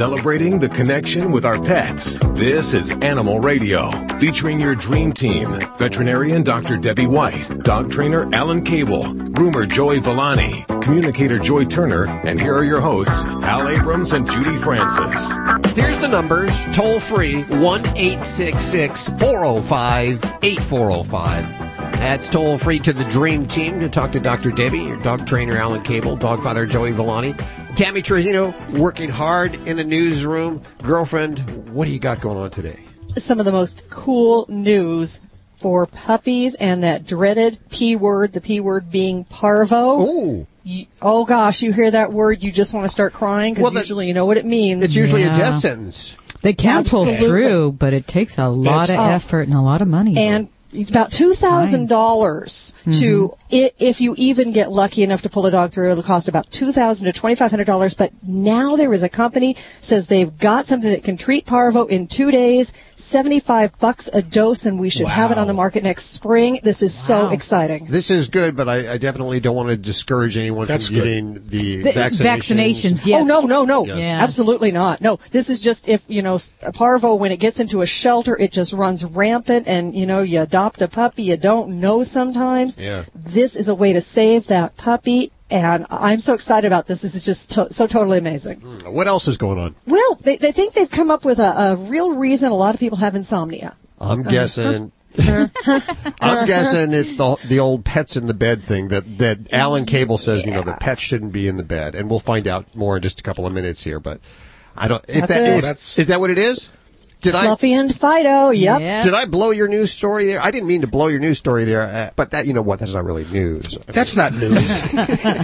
Celebrating the connection with our pets. This is Animal Radio, featuring your dream team. Veterinarian Dr. Debbie White, dog trainer Alan Cable, groomer Joey Villani, communicator Joy Turner, and here are your hosts, Al Abrams and Judy Francis. Here's the numbers, toll free, 1-866-405-8405. That's toll free to the Dream Team to talk to Dr. Debbie, your dog trainer Alan Cable, dog father Joey Villani, Tammy Trujillo working hard in the newsroom. Girlfriend, what do you got going on today? some of the most cool news for puppies and that dreaded P word, the P word being parvo. Oh, You- oh gosh, you hear that word, you just want to start crying because Well, usually you know what it means. it's usually a death sentence. They can pull through, but it takes a lot of Oh. effort and a lot of money. and about two thousand dollars to mm-hmm. i if you even get lucky enough to pull a dog through. It'll cost about two thousand to twenty five hundred dollars. But now there is a company says they've got something that can treat parvo in two days, seventy five bucks a dose, and we should have it on the market next spring. This is so exciting. This is good, but I, I definitely don't want to discourage anyone That's from good. getting the, The vaccinations. vaccinations, oh, yes. Oh no, no, no! Yes. Yeah. Absolutely not. No, this is just if you know parvo when it gets into a shelter, it just runs rampant, and you know you adopt a puppy you don't know sometimes. Yeah. This is a way to save that puppy, and I'm so excited about this. This is just to- so totally amazing. Hmm. What else is going on? Well, they they think they've come up with a, a real reason a lot of people have insomnia. I'm guessing. I'm guessing it's the the old pets in the bed thing that that Alan Cable says. You know, the pets shouldn't be in the bed, and we'll find out more in just a couple of minutes here. But I don't. If That's that it. is, That's- is that what it is? Did I Fluffy and Fido. Yep. Yeah. did I blow your news story there? I didn't mean to blow your news story there, uh, but that you know what? That's not really news. That's not news.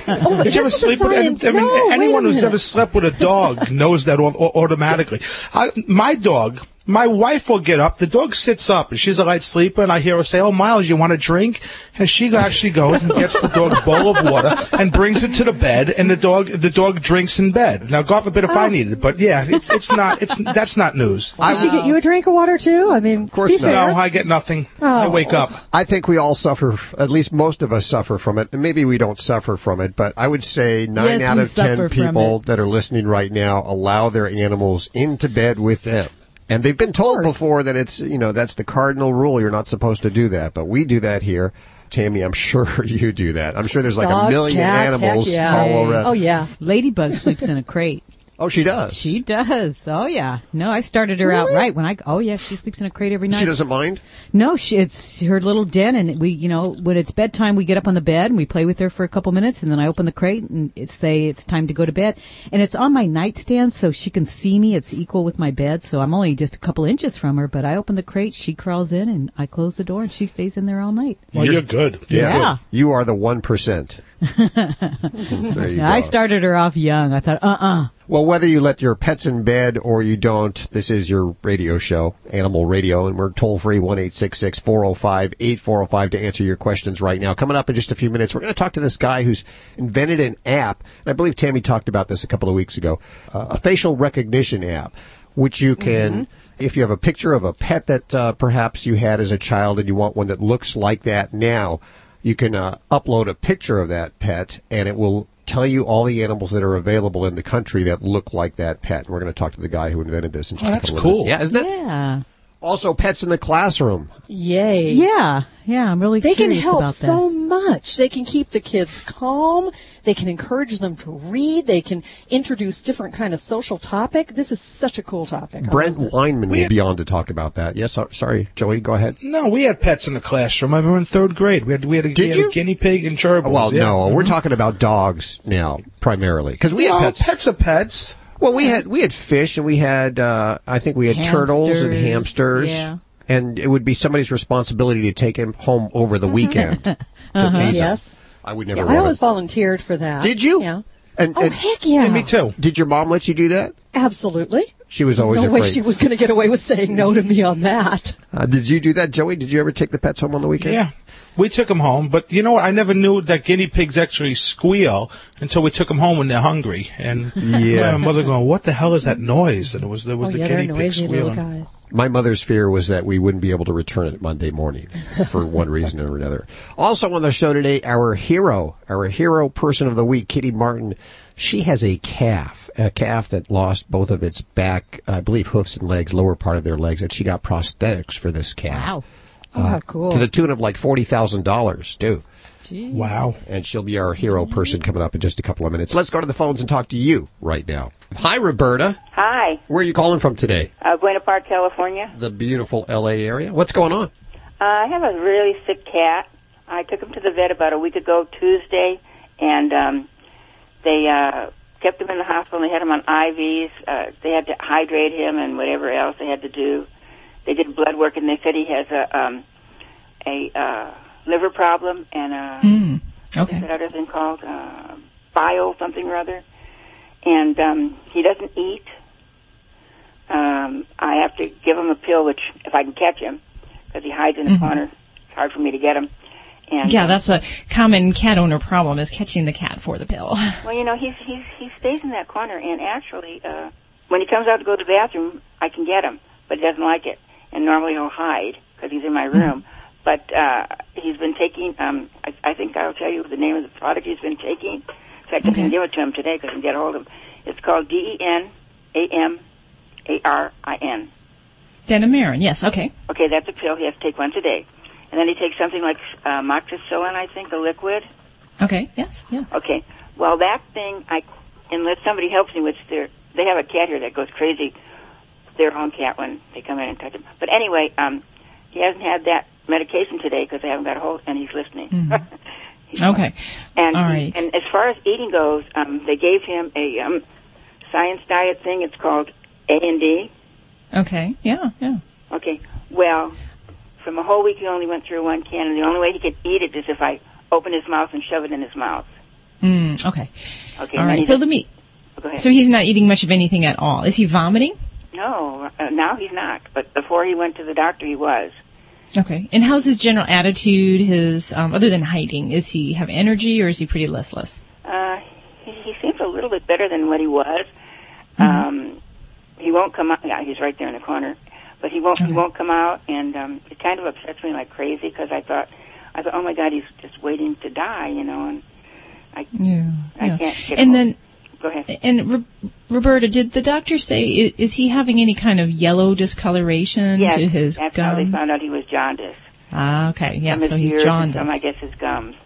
Oh, Did you ever sleep with? science- I mean, no, anyone who's minute. ever slept with a dog knows that au- au- automatically. I, my dog, my wife will get up. The dog sits up, and she's a light sleeper. And I hear her say, "Oh, Miles, you want a drink?" And she actually goes and gets the dog's bowl of water and brings it to the bed, and the dog the dog drinks in bed. Now, God forbid if Oh. I needed it, but yeah, it's, it's not. It's that's not news. Did she get you a drink of water too? I mean, of course be not. fair. No, I get nothing. I Oh. wake up. I think we all suffer, at least most of us suffer from it. And maybe we don't suffer from it, but I would say nine Yes, out of ten people that are listening right now allow their animals into bed with them. And they've been told before that it's, you know, that's the cardinal rule. You're not supposed to do that, but we do that here. Tammy, I'm sure you do that. I'm sure there's like Dogs, a million cats, animals heck yeah. all around. Oh yeah. Ladybug sleeps in a crate. Oh, she does. She does. Oh yeah. No, I started her out right when I. Oh yeah, she sleeps in a crate every night. She doesn't mind. No, she, it's her little den, and we, you know, when it's bedtime, we get up on the bed and we play with her for a couple minutes, and then I open the crate and it say it's time to go to bed, and it's on my nightstand so she can see me. It's equal with my bed, so I'm only just a couple inches from her. But I open the crate, she crawls in, and I close the door, and she stays in there all night. Well, you're good. You're Yeah. You are the one percent. there you I started her off young. I thought, uh, uh Well, whether you let your pets in bed or you don't, this is your radio show, Animal Radio, and we're toll free one eight six six four zero five eight four zero five to answer your questions right now. Coming up in just a few minutes, we're going to talk to this guy who's invented an app, and I believe Tammy talked about this a couple of weeks ago, uh, a facial recognition app, which you can. If you have a picture of a pet that uh, perhaps you had as a child and you want one that looks like that now, you can uh, upload a picture of that pet and it will tell you all the animals that are available in the country that look like that pet. And we're going to talk to the guy who invented this in just Oh, a that's couple cool. of minutes. Yeah, isn't it? yeah, Also, pets in the classroom. Yay. yeah, yeah. I'm really They can help about that. so much. They can keep the kids calm. They can encourage them to read. They can introduce different kind of social topic. This is such a cool topic. I Brent love. Weinmann We- will be on to talk about that. Yes, sorry, Joey, go ahead. No, we had pets in the classroom. I remember in third grade. We had we had a, Did we had you? a guinea pig and gerbils. Well, yeah. no, we're mm-hmm. talking about dogs now primarily because we Well, had pets. pets are pets. Well, we had we had fish and we had uh, I think we had turtles and Hamsters, hamsters. yeah. And it would be somebody's responsibility to take him home over the weekend. Uh-huh. Yes. I would never. Yeah, I always to- volunteered for that. Did you? Yeah. And, Oh and heck yeah! Yeah, me too. did your mom let you do that? Absolutely. She was There's always no afraid. way she was going to get away with saying no to me on that. Uh, did you do that, Joey? Did you ever take the pets home on the weekend? Yeah. We took them home, but you know what? I never knew that guinea pigs actually squeal until we took them home when they're hungry. And Yeah. my mother going, "What the hell is that noise?" And it was there was Oh, the yeah, guinea pig squealing. My mother's fear was that we wouldn't be able to return it Monday morning for one reason or another. Also on the show today, our hero, our hero person of the week, Kitty Martin. She has a calf, a calf that lost both of its back, I believe, hoofs and legs, lower part of their legs, and she got prosthetics for this calf. Wow. Oh, how cool. To the tune of like forty thousand dollars, too. Wow. And she'll be our hero person coming up in just a couple of minutes. Let's go to the phones and talk to you right now. Hi, Roberta. Hi, Where are you calling from today? uh, Buena Park, California. The beautiful L.A. area. What's going on? Uh, I have a really sick cat. I took him to the vet about a week ago Tuesday, and um, they uh, kept him in the hospital. and They had him on IVs. Uh, they had to hydrate him and whatever else they had to do. They did blood work, and they said he has a um, a uh, liver problem and a Mm. what's Okay. that other thing called uh, bile something or other. And um, he doesn't eat. Um, I have to give him a pill, which if I can catch him, because he hides in the corner, it's hard for me to get him. And Mm-hmm. Yeah, uh, that's a common cat owner problem is catching the cat for the pill. well, you know, he's he's he stays in that corner, and actually, uh, when he comes out to go to the bathroom, I can get him, but he doesn't like it, and normally he'll hide because he's in my room. But uh, he's been taking. Um, I, I think I'll tell you the name of the product he's been taking. In fact, I can give it to him today because I can get a hold of him. It's called D E N A M A R I N. Denamarin, yes, okay. Okay, that's a pill. He has to take once a day, and then he takes something like uh, moxicillin, I think, the liquid. Okay, yes, yes. Okay. Well, that thing, I unless somebody helps me, which they're they have a cat here that goes crazy, their own cat when they come in and touch him. But anyway, um, he hasn't had that medication today because I haven't got a hold, and he's listening. He's- Okay. And All right. and as far as eating goes, um, they gave him a um, science diet thing. It's called A and D. Okay, yeah, yeah. Okay. Well, from a whole week, he only went through one can, and the only way he could eat it is if I open his mouth and shove it in his mouth. Mm, okay. Okay. All right. So let me. go ahead. So he's not eating much of anything at all. Is he vomiting? No, uh, now he's not. But before he went to the doctor, he was. Okay. And how's his general attitude? His um, other than hiding, is he have energy or is he pretty listless? Uh, he, he seems a little bit better than what he was. Mm-hmm. Um, he won't come out. Yeah, he's right there in the corner. But he won't. He won't come out, and um, it kind of upsets me like crazy because I thought, I thought, oh my God, he's just waiting to die, you know, and I, Yeah. I yeah. can't get. and then go ahead. And Ro- Roberta, did the doctor say is he having any kind of yellow discoloration Yes, to his that's how they gums? found out he was jaundice. Ah, okay. Yeah, so he's jaundiced. I guess his gums.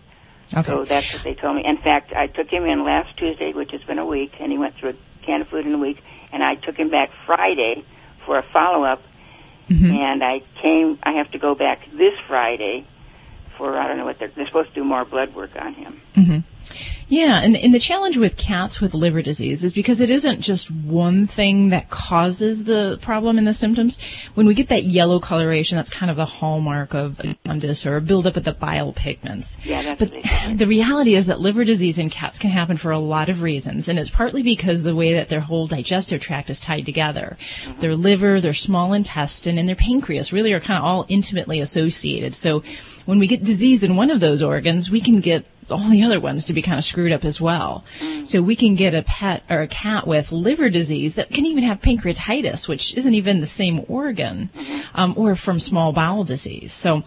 okay. So that's what they told me. In fact, I took him in last Tuesday, which has been a week, and he went through a can of food in a week. And I took him back Friday for a follow up, Mm-hmm. and I came. I have to go back this Friday for I don't know what they're, they're supposed to do more blood work on him. Yeah, and, and the challenge with cats with liver disease is because it isn't just one thing that causes the problem and the symptoms. When we get that yellow coloration, that's kind of the hallmark of a jaundice or a buildup of the bile pigments. Yeah, that's But the reality is that liver disease in cats can happen for a lot of reasons, and it's partly because the way that their whole digestive tract is tied together. Mm-hmm. Their liver, their small intestine, and their pancreas really are kind of all intimately associated. So when we get disease in one of those organs, we can get all the other ones to be kind of screwed up as well. So we can get a pet or a cat with liver disease that can even have pancreatitis, which isn't even the same organ, um, or from small bowel disease. So,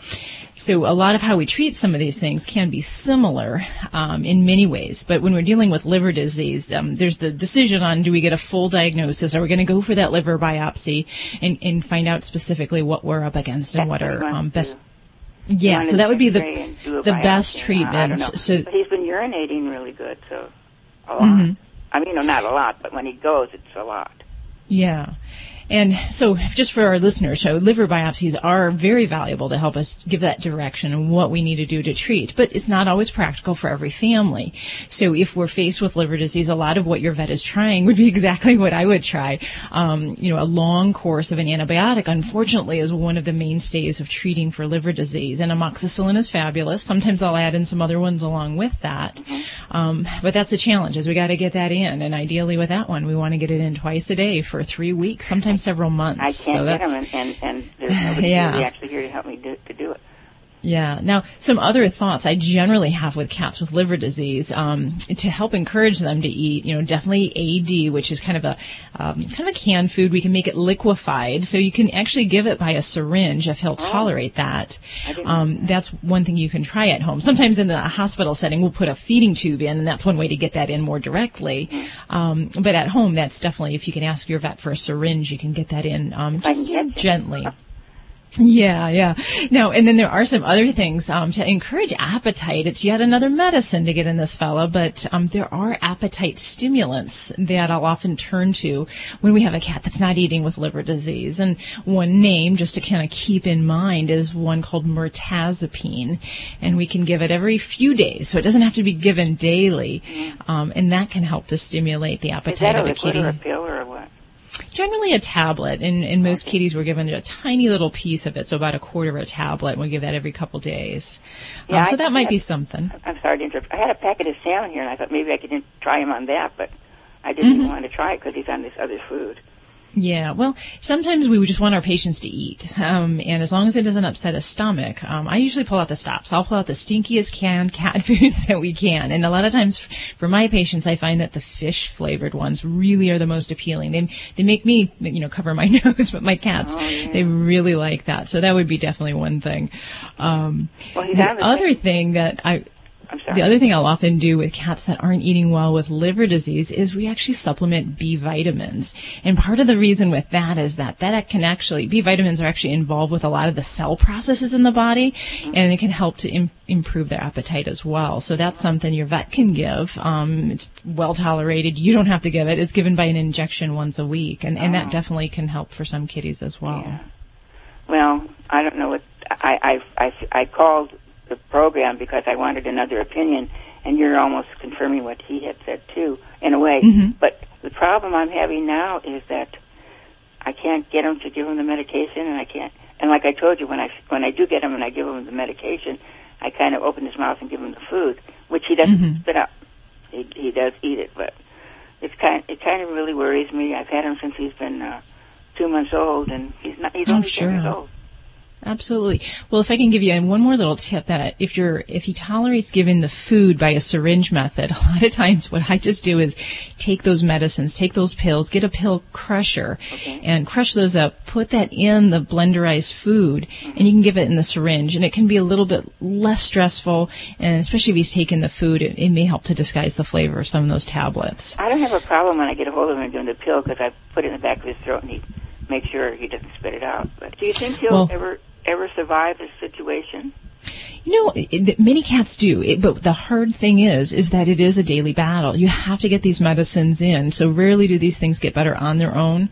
so a lot of how we treat some of these things can be similar um, in many ways. But when we're dealing with liver disease, um, there's the decision on do we get a full diagnosis? Are we going to go for that liver biopsy and, and find out specifically what we're up against and That's what are um, best? do. Yeah, so that would be the x-ray and do a the best treatment. So but he's been urinating really good, so a lot. Mm-hmm. I mean, no, not a lot, but when he goes, it's a lot. Yeah. And so, just for our listeners, so liver biopsies are very valuable to help us give that direction and what we need to do to treat. But it's not always practical for every family. So, if we're faced with liver disease, a lot of what your vet is trying would be exactly what I would try. Um, you know, a long course of an antibiotic, unfortunately, is one of the mainstays of treating for liver disease. And amoxicillin is fabulous. Sometimes I'll add in some other ones along with that. Um, but that's a challenge, is we got to get that in. And ideally, with that one, we want to get it in twice a day for three weeks, sometimes several months. I can't get that's him, and, and, and there's nobody Yeah. really actually here to help me do, to do it. Yeah. Now, some other thoughts I generally have with cats with liver disease um, to help encourage them to eat. You know, definitely AD, which is kind of a um, kind of a canned food. We can make it liquefied, so you can actually give it by a syringe if he'll tolerate that. Um, that's one thing you can try at home. Sometimes in the hospital setting, we'll put a feeding tube in, and that's one way to get that in more directly. Um, but at home, that's definitely if you can ask your vet for a syringe, you can get that in um, just can you know, get it. gently. Yeah, yeah. No, and then there are some other things um, to encourage appetite. It's yet another medicine to get in this fella, but um, there are appetite stimulants that I'll often turn to when we have a cat that's not eating with liver disease. And one name, just to kind of keep in mind, is one called mirtazapine, and we can give it every few days, so it doesn't have to be given daily, um, and that can help to stimulate the appetite a of a kitty a pill or what? Generally a tablet and, and most kitties were given a tiny little piece of it so about a quarter of a tablet and we give that every couple days Yeah, um, so I- that might be something I'm sorry to interrupt. I had a packet of salmon here, and I thought maybe I could try him on that, but I didn't Mm-hmm. want to try it because he's on this other food. Yeah well sometimes we just want our patients to eat um, and as long as it doesn't upset a stomach um, i usually pull out the stops. I'll pull out the stinkiest canned cat foods that we can and a lot of times for my patients i find that the fish flavored ones really are the most appealing. They, they make me you know cover my nose but my cats. They really like that so that would be definitely one thing. Um, Well, the other thing that i I'm sorry. The other thing I'll often do with cats that aren't eating well with liver disease is we actually supplement B vitamins. And part of the reason with that is that that can actually, B vitamins are actually involved with a lot of the cell processes in the body and it can help to Im- improve their appetite as well. So that's something your vet can give. Um, it's well tolerated. You don't have to give it. It's given by an injection once a week and, and that definitely can help for some kitties as well. Yeah. Well, I don't know what I, I I I called the program because I wanted another opinion, and you're almost confirming what he had said too, in a way. But the problem I'm having now is that I can't get him to give him the medication, and I can't. And like I told you, when I when I do get him and I give him the medication, I kind of open his mouth and give him the food, which he doesn't spit out. He he does eat it, but it's kind it kind of really worries me. I've had him since he's been uh, two months old, and he's not he's Oh, only sure. ten years old. Absolutely. Well, if I can give you one more little tip that if you're, if he tolerates giving the food by a syringe method, a lot of times what I just do is take those medicines, take those pills, get a pill crusher and crush those up, put that in the blenderized food and you can give it in the syringe and it can be a little bit less stressful and especially if he's taking the food, it, it may help to disguise the flavor of some of those tablets. I don't have a problem when I get a hold of him doing the pill because I put it in the back of his throat and he makes sure he doesn't spit it out. But do you think he'll Well- ever ever survive this situation? You know, it, many cats do, it, but the hard thing is, is that it is a daily battle. You have to get these medicines in. So rarely do these things get better on their own.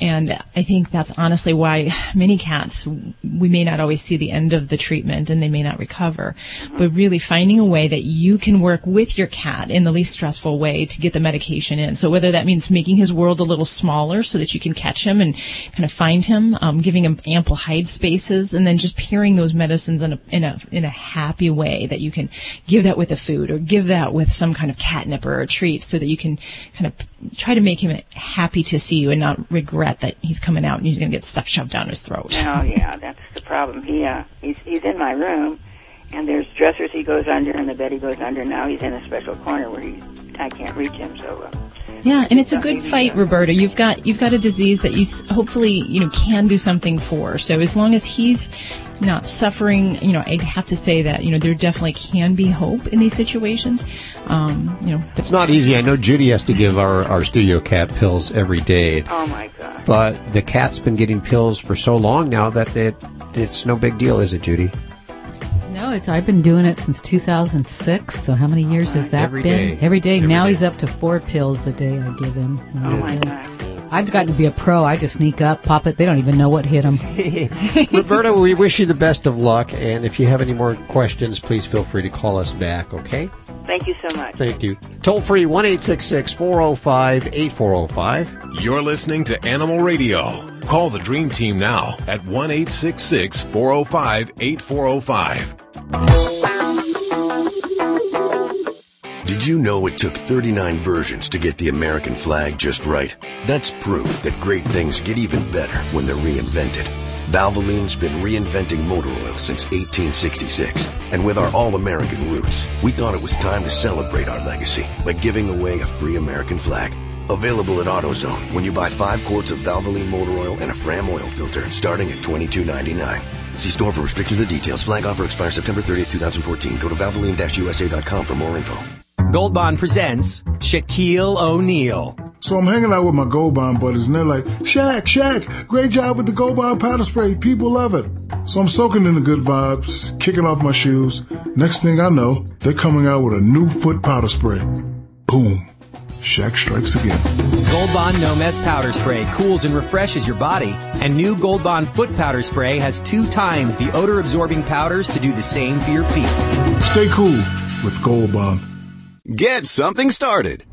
And I think that's honestly why many cats, we may not always see the end of the treatment and they may not recover. But really finding a way that you can work with your cat in the least stressful way to get the medication in. So whether that means making his world a little smaller so that you can catch him and kind of find him, um, giving him ample hide spaces, and then just pairing those medicines in a in a in a happy way that you can give that with the food or give that with some kind of catnip or a treat, so that you can kind of try to make him happy to see you and not regret that he's coming out and he's going to get stuff shoved down his throat. Oh yeah, that's the problem. He uh, he's he's in my room, and there's dressers he goes under and the bed he goes under. Now he's in a special corner where he I can't reach him. So uh, Yeah, and it's a good fight, Roberta. You've got you've got a disease that you hopefully you know can do something for. So as long as he's not suffering, you know, I'd have to say that you know there definitely can be hope in these situations. Um, you know, It's not easy. I know Judy has to give our, our studio cat pills every day, oh my god. but the cat's been getting pills for so long now that it, it's no big deal, is it, Judy? No, it's I've been doing it since 2006. So how many years has that Every been? day. Every day. Every now day. he's up to four pills a day. I give him. Oh my god. I've gotten to be a pro. I just sneak up, pop it. They don't even know what hit them. Roberta, we wish you the best of luck, and if you have any more questions, please feel free to call us back, okay? Thank you so much. Thank you. Toll free 1 405 8405. You're listening to Animal Radio. Call the Dream Team now at 1 405 8405. Did you know it took 39 versions to get the American flag just right? That's proof that great things get even better when they're reinvented. Valvoline's been reinventing motor oil since 1866. And with our all-American roots, we thought it was time to celebrate our legacy by giving away a free American flag. Available at AutoZone when you buy five quarts of Valvoline motor oil and a Fram oil filter starting at $22.99. See store for restrictions and details. Flag offer expires September 30th, 2014. Go to valvoline-usa.com for more info. Gold Bond presents Shaquille O'Neal. So I'm hanging out with my Gold Bond buddies, and they're like, Shaq, Shaq, great job with the Gold Bond powder spray. People love it. So I'm soaking in the good vibes, kicking off my shoes. Next thing I know, they're coming out with a new foot powder spray. Boom. Shaq strikes again. Gold Bond No Mess Powder Spray cools and refreshes your body. And new Gold Bond Foot Powder Spray has two times the odor absorbing powders to do the same for your feet. Stay cool with Gold Bond. Get something started.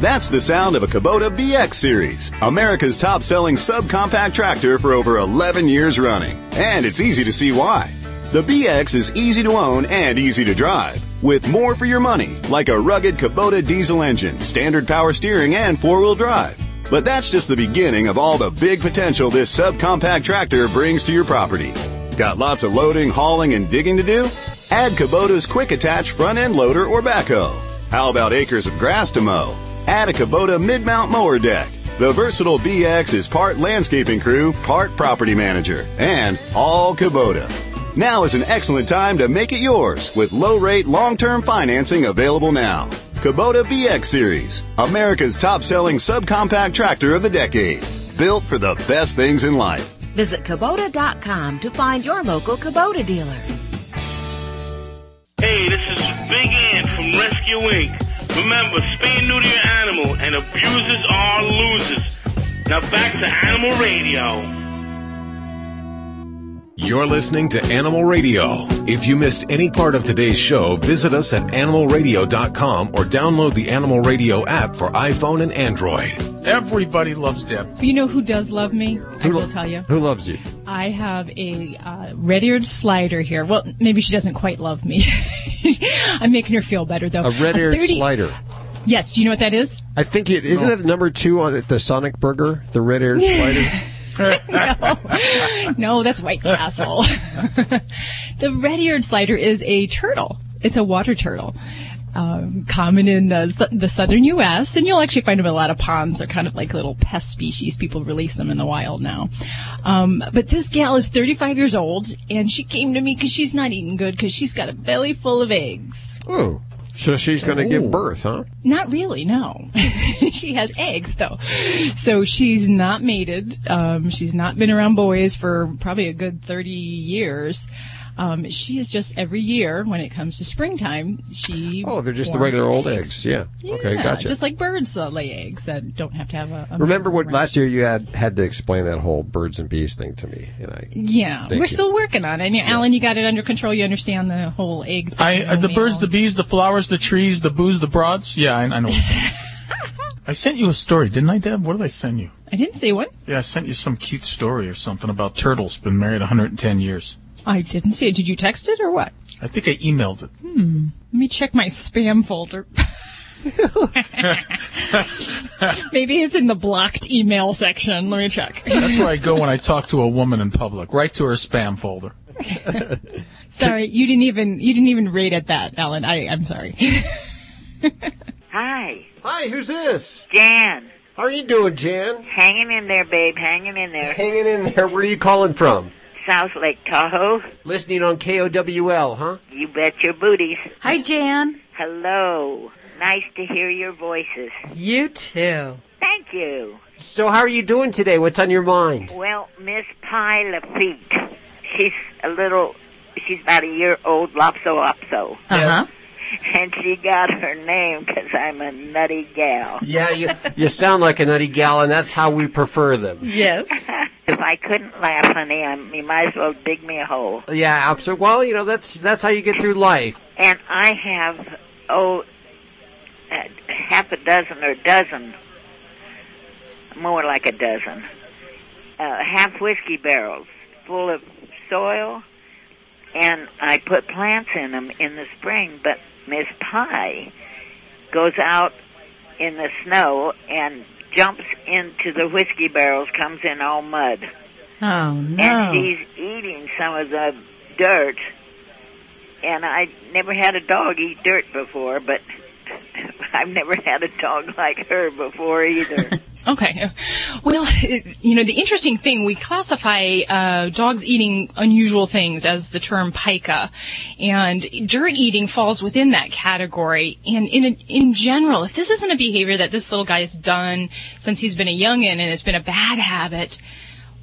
That's the sound of a Kubota BX Series, America's top selling subcompact tractor for over 11 years running. And it's easy to see why. The BX is easy to own and easy to drive, with more for your money, like a rugged Kubota diesel engine, standard power steering, and four wheel drive. But that's just the beginning of all the big potential this subcompact tractor brings to your property. Got lots of loading, hauling, and digging to do? Add Kubota's quick attach front end loader or backhoe. How about acres of grass to mow? Add a Kubota mid mount mower deck. The versatile BX is part landscaping crew, part property manager, and all Kubota. Now is an excellent time to make it yours with low rate long term financing available now. Kubota BX Series, America's top selling subcompact tractor of the decade. Built for the best things in life. Visit Kubota.com to find your local Kubota dealer. Hey, this is Big Ant from Rescue Inc. Remember, spay neuter your animal, and abusers are losers. Now back to Animal Radio. You're listening to Animal Radio. If you missed any part of today's show, visit us at animalradio.com or download the Animal Radio app for iPhone and Android. Everybody loves Deb. You know who does love me? I will tell you. Who loves you? I have a uh, red-eared slider here. Well, maybe she doesn't quite love me. I'm making her feel better though. A red-eared 30 slider. Yes. Do you know what that is? I think it isn't it number two on the Sonic Burger, the red-eared slider. No, no, that's White Castle. the red-eared slider is a turtle. It's a water turtle. Um, common in the, the southern U.S., and you'll actually find them in a lot of ponds. They're kind of like little pest species. People release them in the wild now. Um, but this gal is 35 years old, and she came to me because she's not eating good because she's got a belly full of eggs. So she's going to give birth, huh? Not really, no. she has eggs though. So she's not mated. Um, she's not been around boys for probably a good 30 years. Um, she is just every year when it comes to springtime, she. Oh, they're just the regular old eggs. eggs. Yeah. Yeah, Okay, gotcha. Just like birds uh, lay eggs that don't have to have a. a Remember what around. last year you had had to explain that whole birds and bees thing to me, and I. Yeah, we're you. still working on it. And Alan, you got it under control. You understand the whole egg thing. I, uh, the male. birds, the bees, the flowers, the trees, the booze, the broads. Yeah, I, I know. What's. I sent you a story, didn't I, Deb? What did I send you? I didn't say one. Yeah, I sent you some cute story or something about turtles. Been married 110 years. I didn't see it. Did you text it or what? I think I emailed it. Hmm. Let me check my spam folder. Maybe it's in the blocked email section. Let me check. That's where I go when I talk to a woman in public, right to her spam folder. Sorry, you didn't even you didn't even rate at that, Alan. I I'm sorry. Hi. Hi, who's this? Jan. How are you doing, Jan? Hanging in there, babe. Hanging in there. Hanging in there. Where are you calling from? South Lake Tahoe. Listening on KOWL, huh? You bet your booties. Hi, Jan. Hello. Nice to hear your voices. You too. Thank you. So how are you doing today? What's on your mind? Well, Miss Pie Lafitte, she's a little, she's about a year old, Lhasa Apso. Uh huh. And she got her name because I'm a nutty gal. Yeah, you you sound like a nutty gal, and that's how we prefer them. Yes. if I couldn't laugh, honey, I'm, you might as well dig me a hole. Yeah, absolutely. Well, you know that's that's how you get through life. And I have, oh, half a dozen or a dozen, more like a dozen, uh, half whiskey barrels full of soil, and I put plants in them in the spring, but Miss Pie goes out in the snow and jumps into the whiskey barrels, comes in all mud. Oh no! And he's eating some of the dirt. And I never had a dog eat dirt before, but I've never had a dog like her before either. Okay. Well, you know, the interesting thing, we classify uh, dogs eating unusual things as the term pica, and dirt eating falls within that category. And in in general, if this isn't a behavior that this little guy's done since he's been a youngin' and it's been a bad habit,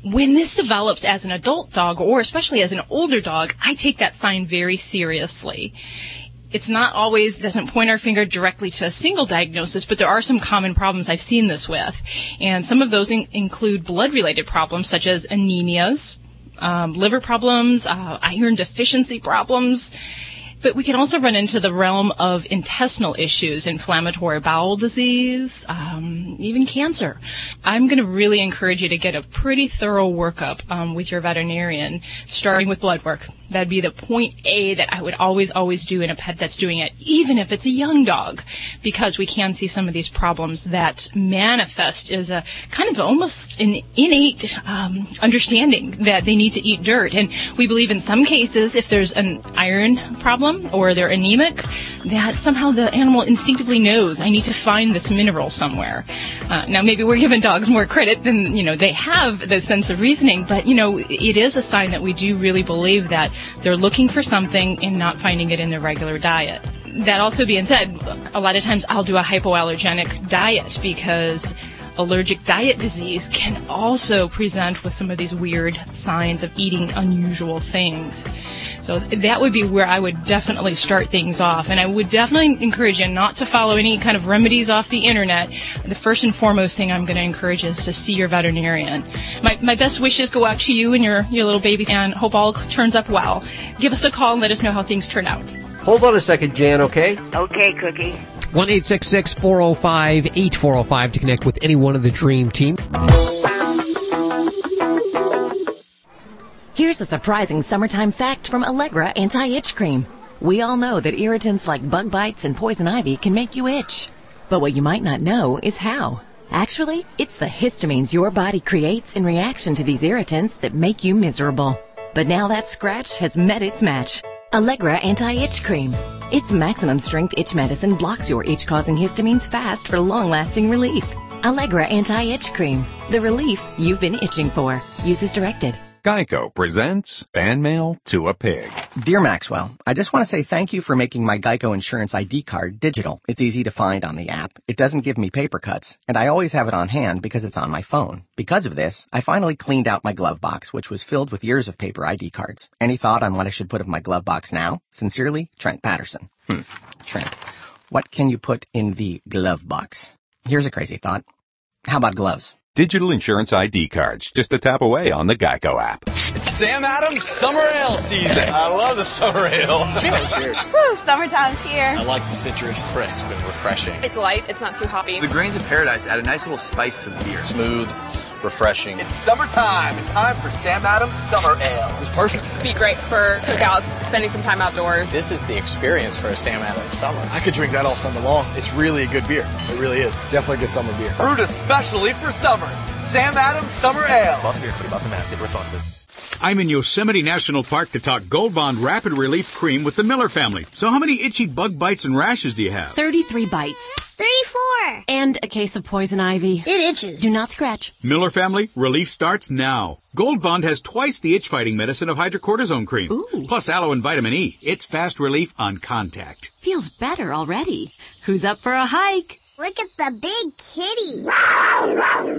when this develops as an adult dog, or especially as an older dog, I take that sign very seriously it's not always doesn't point our finger directly to a single diagnosis, but there are some common problems I've seen this with, and some of those in- include blood-related problems such as anemias, um, liver problems, uh, iron deficiency problems. But we can also run into the realm of intestinal issues, inflammatory bowel disease, um, even cancer. I'm going to really encourage you to get a pretty thorough workup um, with your veterinarian, starting with blood work. That'd be the point A that I would always, always do in a pet that's doing it, even if it's a young dog, because we can see some of these problems that manifest as a kind of almost an innate um, understanding that they need to eat dirt. And we believe in some cases, if there's an iron problem or they're anemic, that somehow the animal instinctively knows I need to find this mineral somewhere. Uh, now, maybe we're giving dogs more credit than you know they have the sense of reasoning, but you know it is a sign that we do really believe that they're looking for something and not finding it in their regular diet. That also being said, a lot of times I'll do a hypoallergenic diet because allergic diet disease can also present with some of these weird signs of eating unusual things. So that would be where I would definitely start things off. And I would definitely encourage you not to follow any kind of remedies off the internet. The first and foremost thing I'm going to encourage is to see your veterinarian. My, my best wishes go out to you and your, your little babies and hope all turns up well. Give us a call and let us know how things turn out. Hold on a second, Jan, okay? Okay, Cookie. 1 405 8405 to connect with any one of the Dream Team. Here's a surprising summertime fact from Allegra Anti-Itch Cream. We all know that irritants like bug bites and poison ivy can make you itch. But what you might not know is how. Actually, it's the histamines your body creates in reaction to these irritants that make you miserable. But now that scratch has met its match. Allegra Anti-Itch Cream. Its maximum strength itch medicine blocks your itch-causing histamines fast for long-lasting relief. Allegra Anti-Itch Cream. The relief you've been itching for. Use as directed. Geico presents Fan Mail to a Pig. Dear Maxwell, I just want to say thank you for making my Geico Insurance ID card digital. It's easy to find on the app. It doesn't give me paper cuts, and I always have it on hand because it's on my phone. Because of this, I finally cleaned out my glove box, which was filled with years of paper ID cards. Any thought on what I should put in my glove box now? Sincerely, Trent Patterson. Hmm. Trent, what can you put in the glove box? Here's a crazy thought. How about gloves? Digital insurance ID cards, just a tap away on the Geico app. It's Sam Adams Summer Ale season. I love the summer ale. Cheers. Woo, summertime's here. I like the citrus, crisp and refreshing. It's light, it's not too hoppy. The grains of paradise add a nice little spice to the beer. Smooth, refreshing. It's summertime. It's time for Sam Adams Summer Ale. It's perfect. Be great for cookouts, spending some time outdoors. This is the experience for a Sam Adams summer. I could drink that all summer long. It's really a good beer. It really is. Definitely a good summer beer. Brewed especially for summer. Sam Adams Summer Ale. Boston Beer Company, Boston, Mass. Save responsibly. I'm in Yosemite National Park to talk Gold Bond Rapid Relief Cream with the Miller family. So how many itchy bug bites and rashes do you have? 33 bites. 34! And a case of poison ivy. It itches. Do not scratch. Miller family, relief starts now. Gold Bond has twice the itch fighting medicine of hydrocortisone cream. Ooh. Plus aloe and vitamin E. It's fast relief on contact. Feels better already. Who's up for a hike? Look at the big kitty.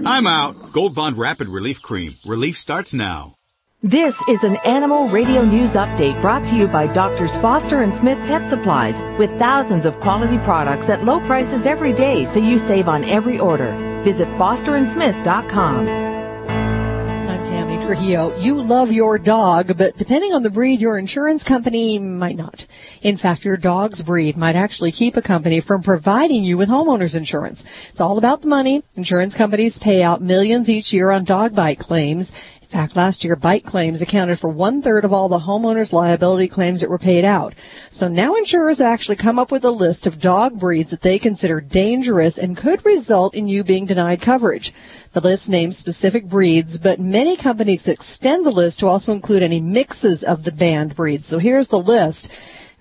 I'm out. Gold Bond Rapid Relief Cream. Relief starts now. This is an Animal Radio News Update brought to you by Doctors Foster and Smith Pet Supplies with thousands of quality products at low prices every day so you save on every order. Visit fosterandsmith.com. I'm Tammy Trujillo. You love your dog, but depending on the breed, your insurance company might not. In fact, your dog's breed might actually keep a company from providing you with homeowners insurance. It's all about the money. Insurance companies pay out millions each year on dog bite claims. In fact, last year, bite claims accounted for one third of all the homeowners' liability claims that were paid out. So now insurers actually come up with a list of dog breeds that they consider dangerous and could result in you being denied coverage. The list names specific breeds, but many companies extend the list to also include any mixes of the banned breeds. So here's the list.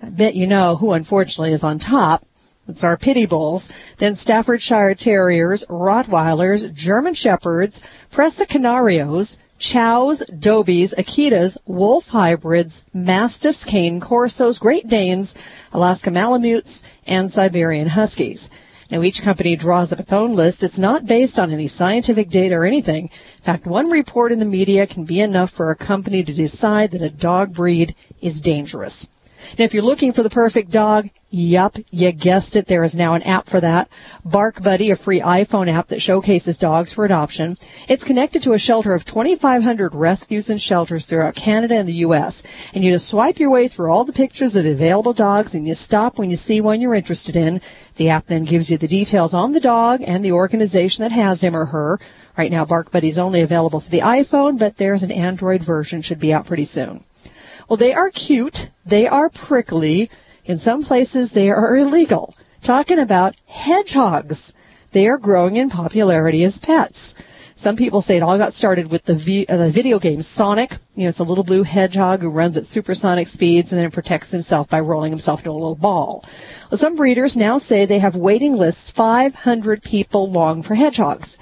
I bet you know who unfortunately is on top. It's our pity bulls, then Staffordshire Terriers, Rottweilers, German Shepherds, Presa Canarios, Chows, Dobies, Akitas, Wolf Hybrids, Mastiffs, Cane Corsos, Great Danes, Alaska Malamutes, and Siberian Huskies. Now each company draws up its own list. It's not based on any scientific data or anything. In fact, one report in the media can be enough for a company to decide that a dog breed is dangerous. Now, if you're looking for the perfect dog, yup, you guessed it. There is now an app for that. Bark Buddy, a free iPhone app that showcases dogs for adoption. It's connected to a shelter of 2,500 rescues and shelters throughout Canada and the U.S. And you just swipe your way through all the pictures of the available dogs and you stop when you see one you're interested in. The app then gives you the details on the dog and the organization that has him or her. Right now, Bark Buddy's only available for the iPhone, but there's an Android version should be out pretty soon. Well, they are cute. They are prickly. In some places, they are illegal. Talking about hedgehogs. They are growing in popularity as pets. Some people say it all got started with the, uh, the video game Sonic. You know, it's a little blue hedgehog who runs at supersonic speeds and then protects himself by rolling himself into a little ball. Well, some breeders now say they have waiting lists 500 people long for hedgehogs.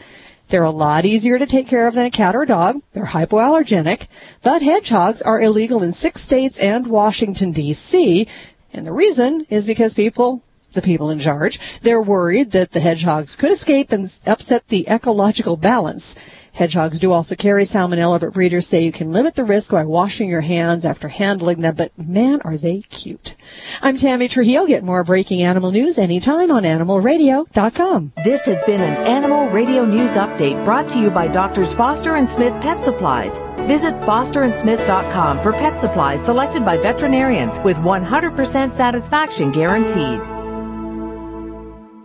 They're a lot easier to take care of than a cat or a dog. They're hypoallergenic, but hedgehogs are illegal in six states and Washington DC. And the reason is because people, the people in charge, they're worried that the hedgehogs could escape and upset the ecological balance. Hedgehogs do also carry salmonella, but breeders say you can limit the risk by washing your hands after handling them, but man, are they cute. I'm Tammy Trujillo. Get more breaking animal news anytime on animalradio.com. This has been an Animal Radio News Update brought to you by Doctors Foster and Smith Pet Supplies. Visit fosterandsmith.com for pet supplies selected by veterinarians with 100% satisfaction guaranteed.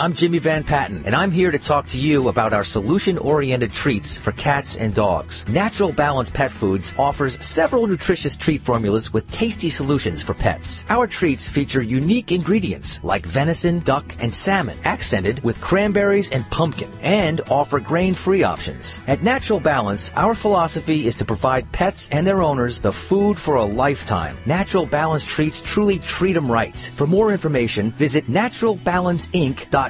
I'm Jimmy Van Patten, and I'm here to talk to you about our solution-oriented treats for cats and dogs. Natural Balance Pet Foods offers several nutritious treat formulas with tasty solutions for pets. Our treats feature unique ingredients like venison, duck, and salmon, accented with cranberries and pumpkin, and offer grain-free options. At Natural Balance, our philosophy is to provide pets and their owners the food for a lifetime. Natural Balance treats truly treat them right. For more information, visit naturalbalanceinc.com.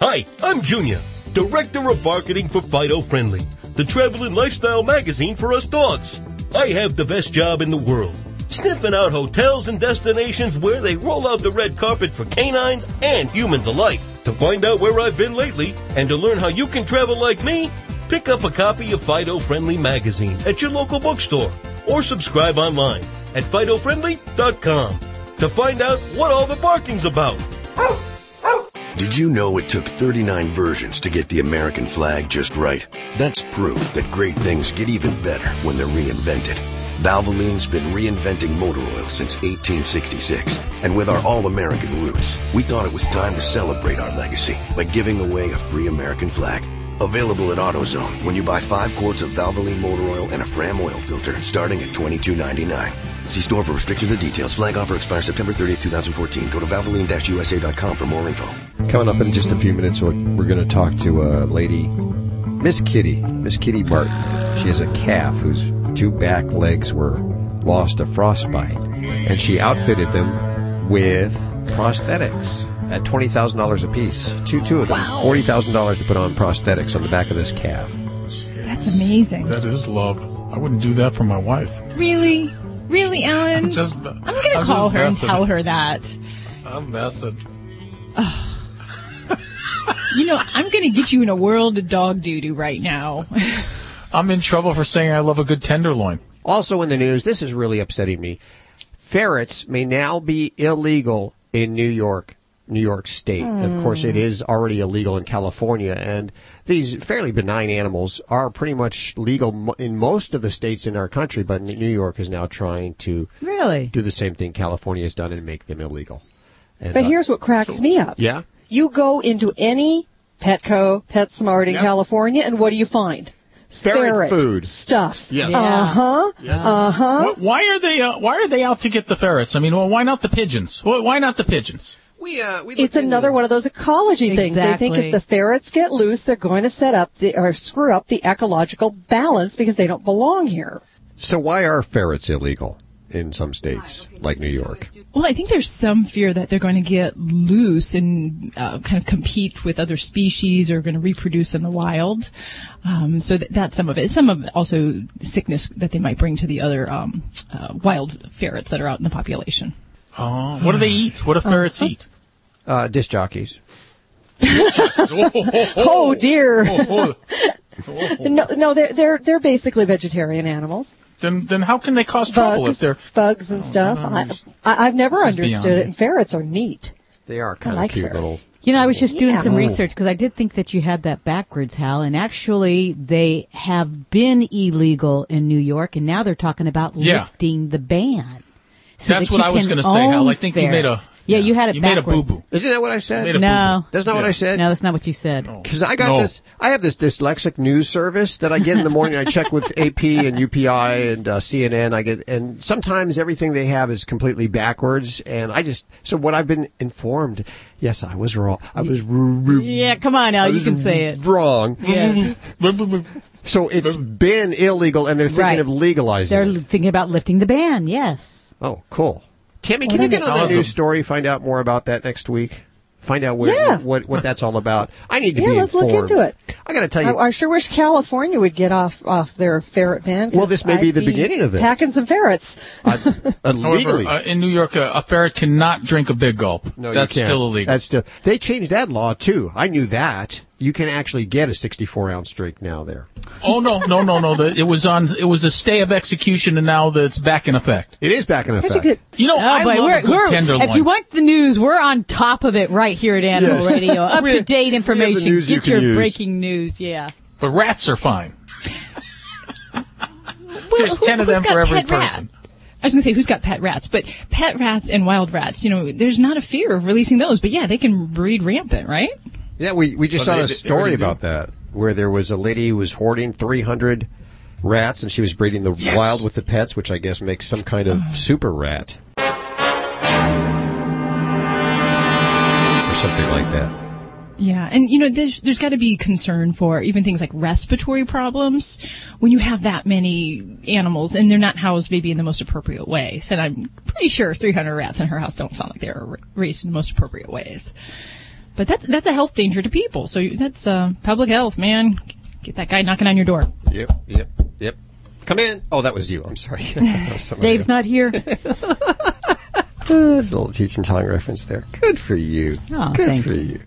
Hi, I'm Junior, Director of Marketing for Fido Friendly, the travel and lifestyle magazine for us dogs. I have the best job in the world, sniffing out hotels and destinations where they roll out the red carpet for canines and humans alike. To find out where I've been lately and to learn how you can travel like me, pick up a copy of Fido Friendly magazine at your local bookstore or subscribe online at FidoFriendly.com to find out what all the barking's about. Did you know it took 39 versions to get the American flag just right? That's proof that great things get even better when they're reinvented. Valvoline's been reinventing motor oil since 1866. And with our all-American roots, we thought it was time to celebrate our legacy by giving away a free American flag. Available at AutoZone when you buy five quarts of Valvoline motor oil and a Fram oil filter starting at $22.99. See store for restrictions and details. Flag offer expires September 30th, 2014. Go to valvoline-usa.com for more info. Coming up in just a few minutes, we're, we're going to talk to a lady, Miss Kitty, Miss Kitty Martin. She has a calf whose two back legs were lost to frostbite, and she outfitted them with prosthetics at twenty thousand dollars a piece. Two, two of them, Wow. forty thousand dollars to put on prosthetics on the back of this calf. That's amazing. That is love. I wouldn't do that for my wife. Really? Really, Ellen? I'm just. I'm gonna I'm call just her and tell her that. I'm messing. You know, I'm gonna get you in a world of dog doo doo right now. I'm in trouble for saying I love a good tenderloin. Also in the news, this is really upsetting me. Ferrets may now be illegal in New York, New York State. Of course, it is already illegal in California, and these fairly benign animals are pretty much legal in most of the states in our country, but New York is now trying to Really? do the same thing California has done and make them illegal. And, But uh, here's what cracks me up. yeah, You go into any Petco, PetSmart in California, and what do you find? Ferret food. stuff. Yes. Uh huh. Uh huh. Why are they? Uh, why are they out to get the ferrets? I mean, well, why not the pigeons? Why not the pigeons? We, uh, we It's another one of those ecology things. They think if the ferrets get loose, they're going to set up the, or screw up the ecological balance because they don't belong here. So why are ferrets illegal in some states like New York? Well, I think there's some fear that they're going to get loose and uh, kind of compete with other species or going to reproduce in the wild. Um, so that, that's some of it. Some of it also sickness that they might bring to the other um, uh, wild ferrets that are out in the population. Oh, what do they eat? What do ferrets eat? Uh, disc jockeys. Oh dear. Oh, no, no, they're they're they're basically vegetarian animals. Then, then how can they cause trouble if Bugs, they're? bugs and stuff. I, I, I've never understood it. And ferrets are neat. They are kind like of cute ferrets. little. You know, I was just doing Yeah. some Oh. research because I did think that you had that backwards, Hal. And actually, they have been illegal in New York, and now they're talking about Yeah. lifting the ban. So That's that what you I was gonna say, Hal. I think you made a- ferrets. yeah, you had it you made a boo-boo. Isn't that what I said? No, boo-boo. That's not what I said. no, that's not what you said. Because I got No. this, I have this dyslexic news service that I get in the morning. I check with AP and UPI and uh, CNN. I get, and sometimes everything they have is completely backwards. And I just, so what I've been informed, yes, I was wrong. I was r- r- Yeah, come on, I Al, you was can say it. wrong. Yes. So it's been illegal, and they're thinking Right. of legalizing. They're it. li- thinking about lifting the ban. Yes. Oh, cool. Tammy, Well, can you get on it's that news story? Find out more about that next week. Find out where, Yeah. what what that's all about. I need to Yeah, be let's look informed. into it. I got to tell you, I, I sure wish California would get off off their ferret ban. 'cause Well, this may be I'd the beginning of it. Packing some ferrets. uh, However, uh, in New York, uh, a ferret cannot drink a big gulp. No, that's you can't. still illegal. That's still. They changed that law too. I knew that. You can actually get a 64 ounce drink now there. oh no, no, no, no! The, it was on. It was a stay of execution, and now that's back in effect. It is back in effect. get? You know, Oh, I boy, love we're, a good we're, tenderloin. if you want the news, we're on top of it right here at Animal Yes. Radio. Up We- to date we have the information. news you Get your use. breaking news. Yeah. but rats are fine. There's who- ten of them for every pet rat? person. I was going to say who's got pet rats, but pet rats and wild rats, you know, there's not a fear of releasing those, but yeah, they can breed rampant, right? Yeah, we we just Well, saw they- a they story already do. about that where there was a lady who was hoarding 300 rats and she was breeding the Yes. wild with the pets, which I guess makes some kind of mm. super rat or something like that. Yeah, and you know, there's, there's got to be concern for even things like respiratory problems when you have that many animals and they're not housed maybe in the most appropriate way. So I'm pretty sure 300 rats in her house don't sound like they're raised in the most appropriate ways. But that's that's a health danger to people. So that's uh, public health, man. Get that guy knocking on your door. Yep, yep, yep. Come in. Oh, that was you. I'm sorry. That was somebody Dave's not here. There's a little Cheech and Chong reference there. Good for you. Oh, Good thank for you. you.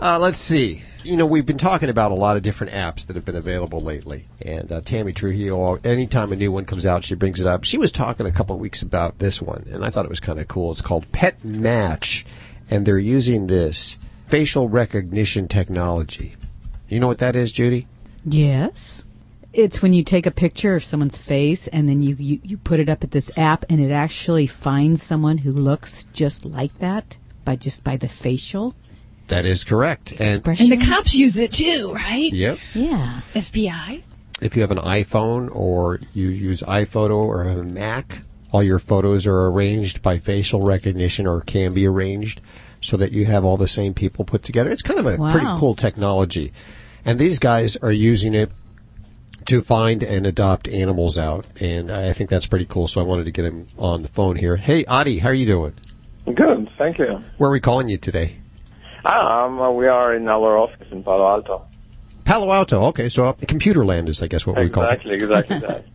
Uh, let's see. You know, we've been talking about a lot of different apps that have been available lately. And uh, Tammy Trujillo, anytime a new one comes out, she brings it up. She was talking a couple of weeks about this one, and I thought it was kind of cool. It's called Pet Match, and they're using this facial recognition technology. You know what that is, Judy? Yes. It's when you take a picture of someone's face and then you, you, you put it up at this app and it actually finds someone who looks just like that by just by the facial That is correct. And. And the cops use it too, right? yep. Yeah. FBI. if you have an iPhone or you use iPhoto or have a Mac, all your photos are arranged by facial recognition or can be arranged so that you have all the same people put together. It's kind of a Wow. pretty cool technology. And these guys are using it to find and adopt animals out. And I think that's pretty cool. So I wanted to get him on the phone here. Hey, Adi, how are you doing? Good, thank you. Where are we calling you today? Um, uh, we are in our office in Palo Alto. Palo Alto. Okay, so up computer land is, I guess, what we call it. Exactly, exactly that.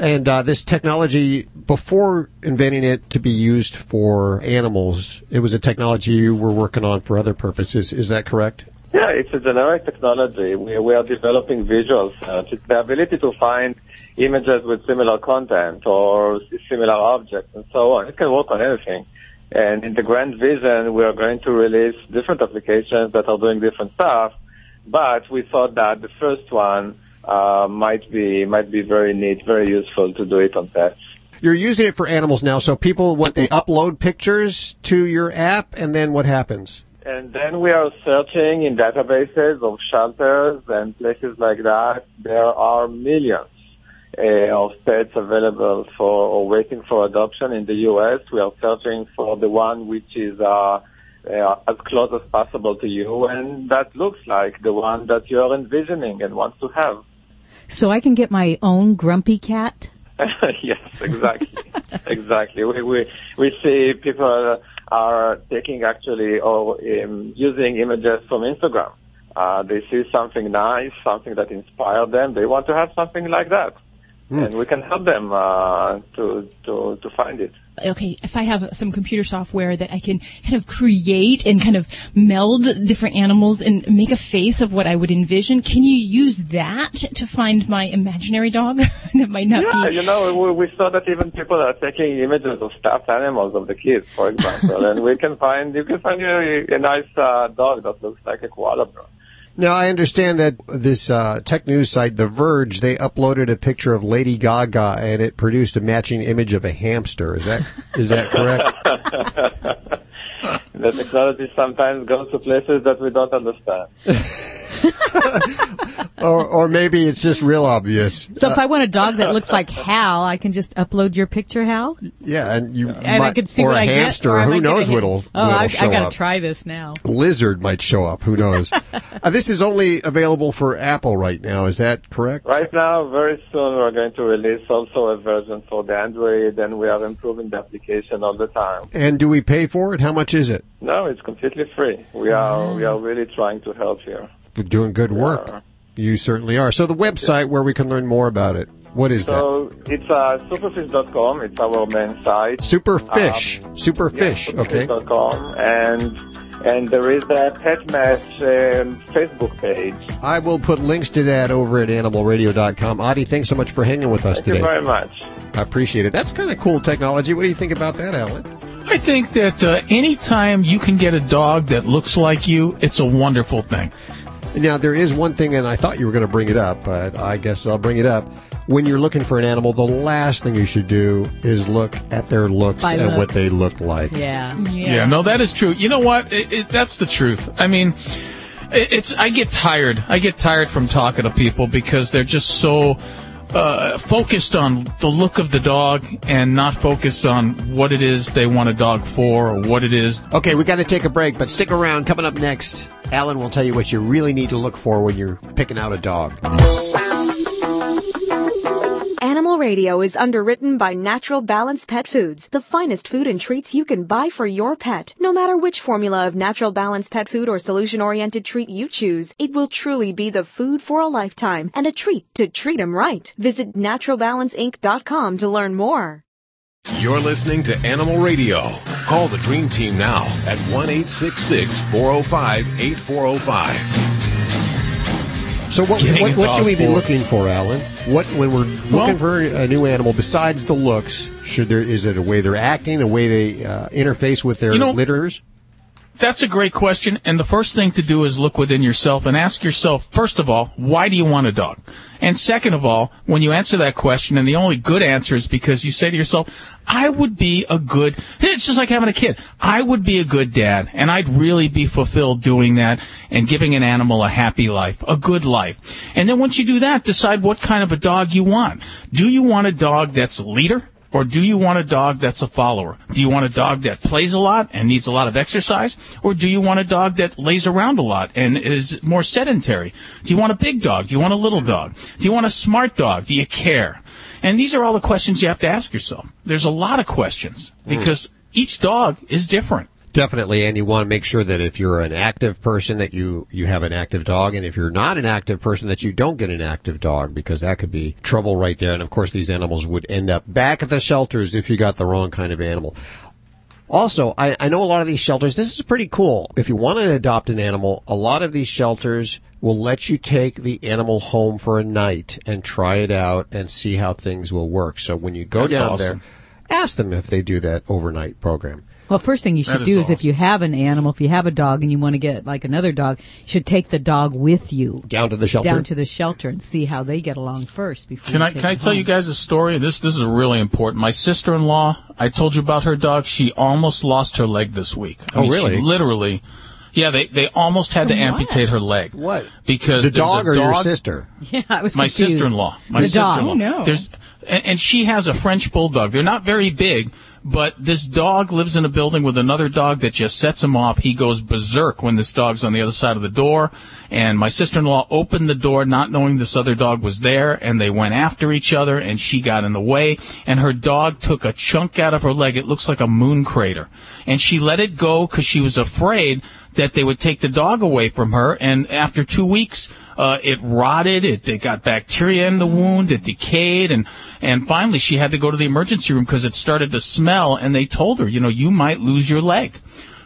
And uh, this technology, before inventing it to be used for animals, it was a technology you were working on for other purposes. Is that correct? Yeah, it's a generic technology. We, we are developing visual search. It's the ability to find images with similar content or similar objects and so on. It can work on anything. And in the grand vision, we are going to release different applications that are doing different stuff. But we thought that the first one uh, might be might be very neat, very useful to do it on pets. You're using it for animals now, so people what they upload pictures to your app, and then what happens? And then we are searching in databases of shelters and places like that. There are millions uh, of pets available for or waiting for adoption in the U.S. We are searching for the one which is uh, uh, as close as possible to you, and that looks like the one that you are envisioning and want to have. So I can get my own grumpy cat? yes, exactly, exactly. We, we we see people are taking actually or um, using images from Instagram. Uh, they see something nice, something that inspired them. They want to have something like that, and we can help them uh, to to to find it. Okay, if I have some computer software that I can kind of create and kind of meld different animals and make a face of what I would envision, can you use that to find my imaginary dog that might not yeah, be? you know, we, we saw that even people are taking images of stuffed animals of the kids, for example, and we can find you can find a, a nice uh, dog that looks like a koala bear. Now I understand that this uh, tech news site, The Verge, they uploaded a picture of Lady Gaga, and it produced a matching image of a hamster. Is that is that correct? the technology sometimes goes to places that we don't understand. or or maybe it's just real obvious. So if I want a dog that looks like Hal, I can just upload your picture, Hal? Yeah, and you And I might- can see or what a I get, hamster. or who might a knows ham- what'll, Oh, what'll I, show I gotta up. try this now. Lizard might show up. Who knows? uh, this is only available for Apple right now. Is that correct? Right now, very soon, we're going to release also a version for the Android, and we are improving the application all the time. And do we pay for it? How much is it? No, it's completely free. We are we are really trying to help here. We're doing good work. You certainly are. So the website where we can learn more about it. What is that? So it's uh, superfish.com. It's our main site. Superfish. Um, Superfish. yeah, okay. superfish.com. And and there is a Pet Match um, Facebook page. I will put links to that over at animalradio.com. Adi, thanks so much for hanging with us Thank today. Thank you very much. I appreciate it. That's kind of cool technology. What do you think about that, Alan? I think that uh, anytime you can get a dog that looks like you, it's a wonderful thing. Now, there is one thing, and I thought you were going to bring it up, but I guess I'll bring it up. When you're looking for an animal, the last thing you should do is look at their looks By and what they look like. Yeah. Yeah. no, that is true. You know what? It, it, that's the truth. I mean, it, it's I get tired. I get tired from talking to people because they're just so uh, focused on the look of the dog and not focused on what it is they want a dog for or what it is. Okay, we got to take a break, but stick around. Coming up next, Alan will tell you what you really need to look for when you're picking out a dog. Animal Radio is underwritten by Natural Balance Pet Foods, the finest food and treats you can buy for your pet. No matter which formula of Natural Balance Pet Food or solution-oriented treat you choose, it will truly be the food for a lifetime and a treat to treat 'em right. Visit naturalbalanceinc.com to learn more. You're listening to Animal Radio. Call the Dream Team now at 1 405 8405. So what, what, what should we be looking for, Alan? What when we're looking Well- for a new animal besides the looks? Should there is it a way they're acting, a way they uh, interface with their You know- litters? That's a great question. And the first thing to do is look within yourself and ask yourself, first of all, why do you want a dog? And second of all, when you answer that question, and the only good answer is because you say to yourself, I would be a good, it's just like having a kid. I would be a good dad, and I'd really be fulfilled doing that and giving an animal a happy life, a good life. And then once you do that, decide what kind of a dog you want. Do you want a dog that's a leader? Or do you want a dog that's a follower? Do you want a dog that plays a lot and needs a lot of exercise? Or do you want a dog that lays around a lot and is more sedentary? Do you want a big dog? Do you want a little dog? Do you want a smart dog? Do you care? And these are all the questions you have to ask yourself. There's a lot of questions because each dog is different. Definitely, and you want to make sure that if you're an active person, that you you have an active dog, and if you're not an active person, that you don't get an active dog because that could be trouble right there. And of course, these animals would end up back at the shelters if you got the wrong kind of animal. Also, I, I know a lot of these shelters, this is pretty cool. If you want to adopt an animal, a lot of these shelters will let you take the animal home for a night and try it out and see how things will work. So when you go That's down awesome. there, ask them if they do that overnight program. Well, first thing you should That do is is if you have an animal, if you have a dog and you want to get like another dog, you should take the dog with you Down to the shelter? down to the shelter and see how they get along first before. Can you I take can I it tell you guys a story? This this is really important. My sister in law, I told you about her dog. She almost lost her leg this week. I Oh, mean, she really? literally. Yeah, they they almost had to From what? amputate her leg. What? Because The dog a or your sister? Yeah, I was my sister-in-law. My The dog. sister-in-law. Oh, no. There's, and, and she has a French bulldog. They're not very big, but this dog lives in a building with another dog that just sets him off. He goes berserk when this dog's on the other side of the door. And my sister-in-law opened the door not knowing this other dog was there, and they went after each other, and she got in the way, and her dog took a chunk out of her leg. It looks like a moon crater. And she let it go because she was afraid that they would take the dog away from her. And after two weeks, uh, it rotted. It, it got bacteria in the wound. It decayed, and and finally she had to go to the emergency room because it started to smell. And they told her, you know, you might lose your leg.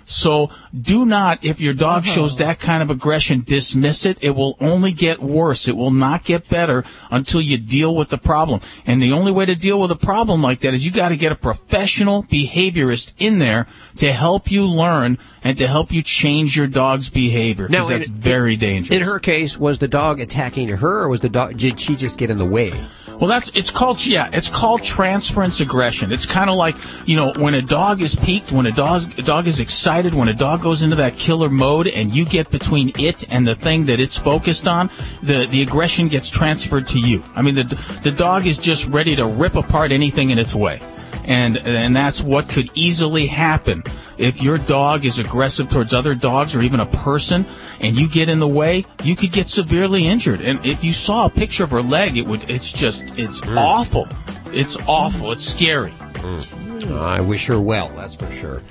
So do not, if your dog uh-huh. shows that kind of aggression, dismiss it. It will only get worse. It will not get better until you deal with the problem. And the only way to deal with a problem like that is you got to get a professional behaviorist in there to help you learn and to help you change your dog's behavior. Because that's in- very dangerous. In her case, was the dog attacking her or was the dog, did she just get in the way? Well, that's it's called yeah, it's called transference aggression. It's kind of like you know when a dog is peaked, when a dog a dog is excited, when a dog goes into that killer mode, and you get between it and the thing that it's focused on, the the aggression gets transferred to you. I mean, the the dog is just ready to rip apart anything in its way. And and that's what could easily happen if your dog is aggressive towards other dogs or even a person, and you get in the way. You could get severely injured. And if you saw a picture of her leg, it would. It's just. It's awful. It's awful. It's scary. Uh, I wish her well, that's for sure.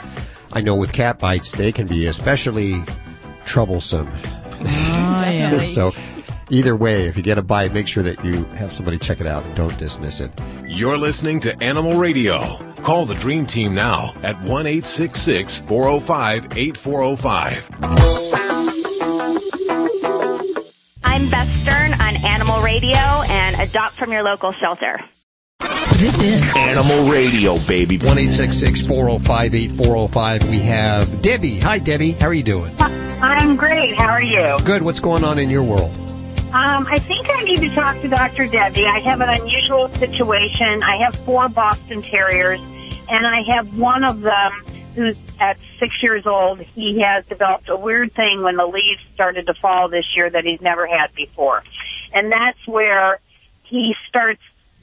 I know with cat bites, they can be especially troublesome. oh, yeah. so, either way, if you get a bite, make sure that you have somebody check it out and don't dismiss it. You're listening to Animal Radio. Call the Dream Team now at 1 405 8405. I'm Beth Stern on Animal Radio and Adopt from your local shelter. This is Animal Radio, baby. 1 405 8405. We have Debbie. Hi, Debbie. How are you doing? I'm great. How are you? Good. What's going on in your world? Um, I think I need to talk to Dr. Debbie. I have an unusual situation. I have four Boston Terriers, and I have one of them who's at six years old. He has developed a weird thing when the leaves started to fall this year that he's never had before. And that's where he starts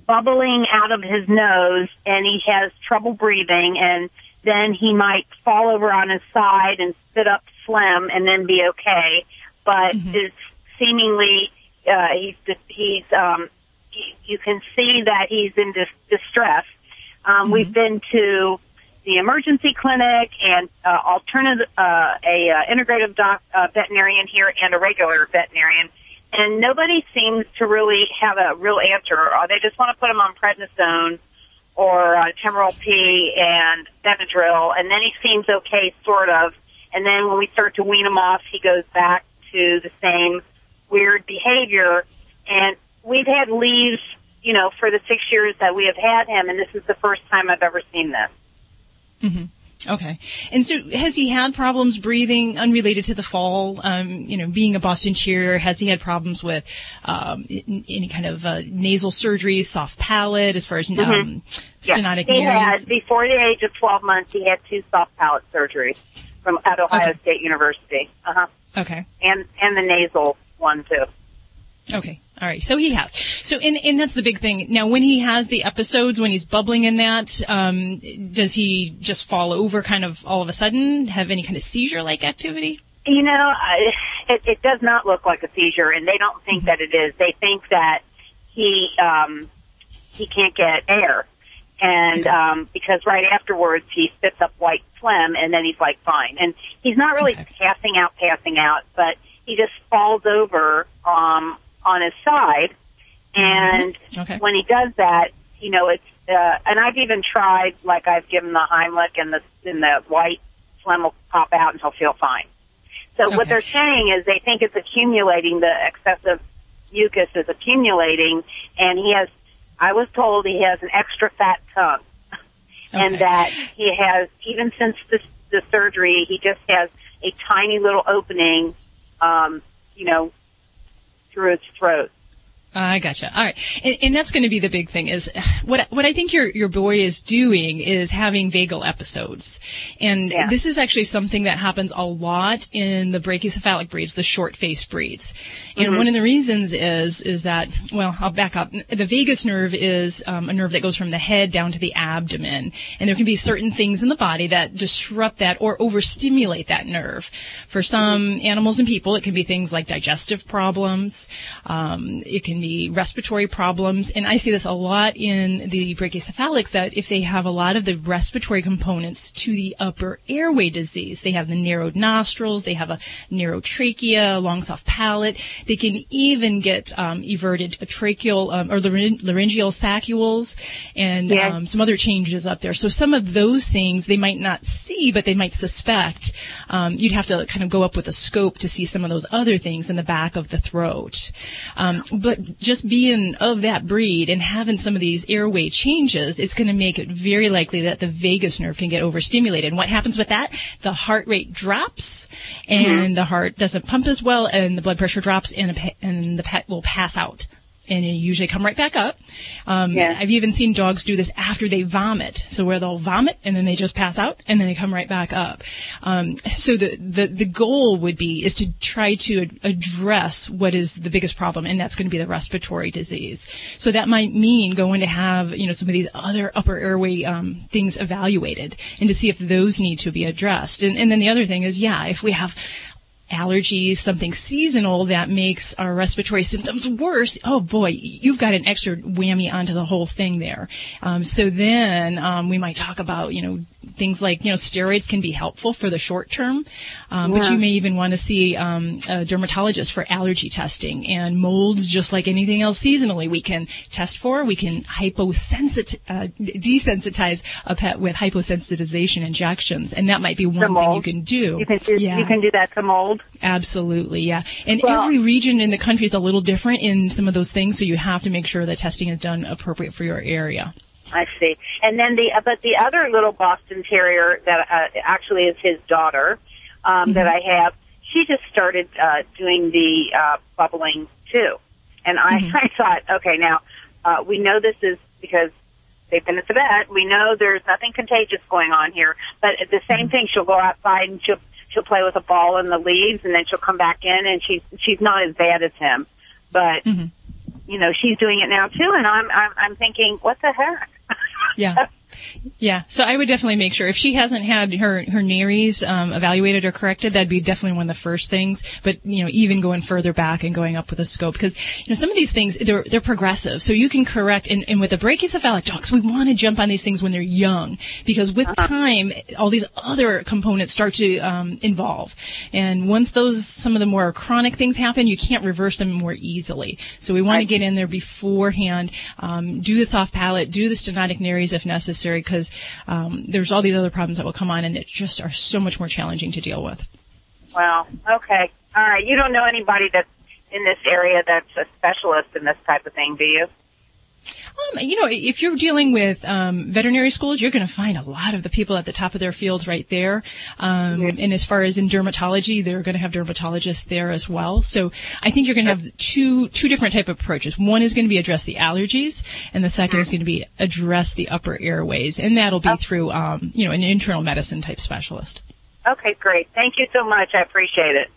bubbling out of his nose and he has trouble breathing and then he might fall over on his side and spit up phlegm and then be okay. But it's seemingly, uh, he's, he's, um, you- you can see that he's in dis- distress. Um, We've been to the emergency clinic and uh, alternative, uh, a uh, integrative doc, uh, veterinarian here and a regular veterinarian, and nobody seems to really have a real answer. Or they just want to put him on prednisone or uh, Temaril-P and Benadryl, and then he seems okay, sort of. And then when we start to wean him off, he goes back to the same weird behavior. And we've had leaves, you know, for the six years that we have had him, and this is the first time I've ever seen this. hmm Okay. And so has he had problems breathing unrelated to the fall? Um, you know, being a Boston Terrier, has he had problems with um, any kind of uh, nasal surgery, soft palate, as far as um, Mhm. Yeah. stenotic He had, before the age of 12 months, he had two soft palate surgeries from at Ohio State University. Uh-huh. Okay. And, and the nasal one too. Okay. All right. So he has. So, and, and that's the big thing. Now, when he has the episodes, when he's bubbling in that, um, does he just fall over kind of all of a sudden, have any kind of seizure-like activity? You know, I, it, it does not look like a seizure, and they don't think that it is. They think that he um, he can't get air, and um, because right afterwards he spits up white phlegm, and then he's like fine, and he's not really passing out, passing out, but he just falls over um, on his side, and Okay. when he does that, you know, it's uh, and I've even tried, like I've given the Heimlich and the and the white phlegm will pop out and he'll feel fine. So what they're saying is they think it's accumulating, the excessive mucus is accumulating, and he has, I was told he has an extra fat tongue. Okay. And that he has, even since the, the surgery, he just has a tiny little opening, um, you know, through his throat. I gotcha. All right, and, and that's going to be the big thing. Is what what I think your your boy is doing is having vagal episodes, and this is actually something that happens a lot in the brachycephalic breeds, the short faced breeds. And Mhm. one of the reasons is is that well, I'll back up. The vagus nerve is um, a nerve that goes from the head down to the abdomen, and there can be certain things in the body that disrupt that or overstimulate that nerve. For some animals and people, it can be things like digestive problems. Um, it can be respiratory problems, and I see this a lot in the brachycephalics. That if they have a lot of the respiratory components to the upper airway disease, they have the narrowed nostrils, they have a narrow trachea, long soft palate. They can even get um, everted tracheal um, or laryngeal saccules and um, some other changes up there. So some of those things they might not see, but they might suspect. Um, you'd have to kind of go up with a scope to see some of those other things in the back of the throat. Um, but just being of that breed and having some of these airway changes, it's going to make it very likely that the vagus nerve can get overstimulated. And what happens with that? The heart rate drops, and mm-hmm. the heart doesn't pump as well, and the blood pressure drops, and, a pe- and the pet will pass out and you usually come right back up. Um, Yeah. I've even seen dogs do this after they vomit. So where they'll vomit and then they just pass out and then they come right back up. Um, so the, the, the goal would be is to try to ad- address what is the biggest problem and that's going to be the respiratory disease. So that might mean going to have, you know, some of these other upper airway, um, things evaluated and to see if those need to be addressed. And, and then the other thing is, yeah, if we have allergies, something seasonal that makes our respiratory symptoms worse, oh boy, you've got an extra whammy onto the whole thing there. Um, so then um, we might talk about, you know, things like, you know, steroids can be helpful for the short term, um, but you may even want to see um, a dermatologist for allergy testing and molds, just like anything else seasonally. We can test for, we can hyposensitize, uh, desensitize a pet with hyposensitization injections, and that might be one thing you can do. You can do, yeah. you can do that to mold. Absolutely, yeah. And Well- every region in the country is a little different in some of those things, so you have to make sure that testing is done appropriate for your area. I see. And then the uh, but the other little Boston Terrier that uh, actually is his daughter um, that I have, she just started uh, doing the uh, bubbling too, and I, I thought, okay, now uh, we know this is because they've been at the vet. We know there's nothing contagious going on here, but at the same thing, she'll go outside and she'll she'll play with a ball in the leaves, and then she'll come back in, and she's she's not as bad as him, but. You know, she's doing it now too, and I'm I'm, I'm thinking, what the heck? Yeah. Yeah, so I would definitely make sure if she hasn't had her her nares um, evaluated or corrected, that'd be definitely one of the first things. But you know, even going further back and going up with a scope, because you know some of these things they're they're progressive, so you can correct. And, and with the brachycephalic dogs, we want to jump on these things when they're young, because with time, all these other components start to um, involve. And once those some of the more chronic things happen, you can't reverse them more easily. So we want to get in there beforehand, um, do the soft palate, do the stenotic nares if necessary, because um, there's all these other problems that will come on and that just are so much more challenging to deal with. Well, okay. All right. You don't know anybody that's in this area that's a specialist in this type of thing, do you? Um, you know, if you're dealing with um, veterinary schools, you're going to find a lot of the people at the top of their fields right there. Um, And as far as in dermatology, they're going to have dermatologists there as well. So I think you're going to have two two different type of approaches. One is going to be address the allergies, and the 2nd is going to be address the upper airways, and that'll be through um, you know an internal medicine type specialist. Okay, great. Thank you so much. I appreciate it.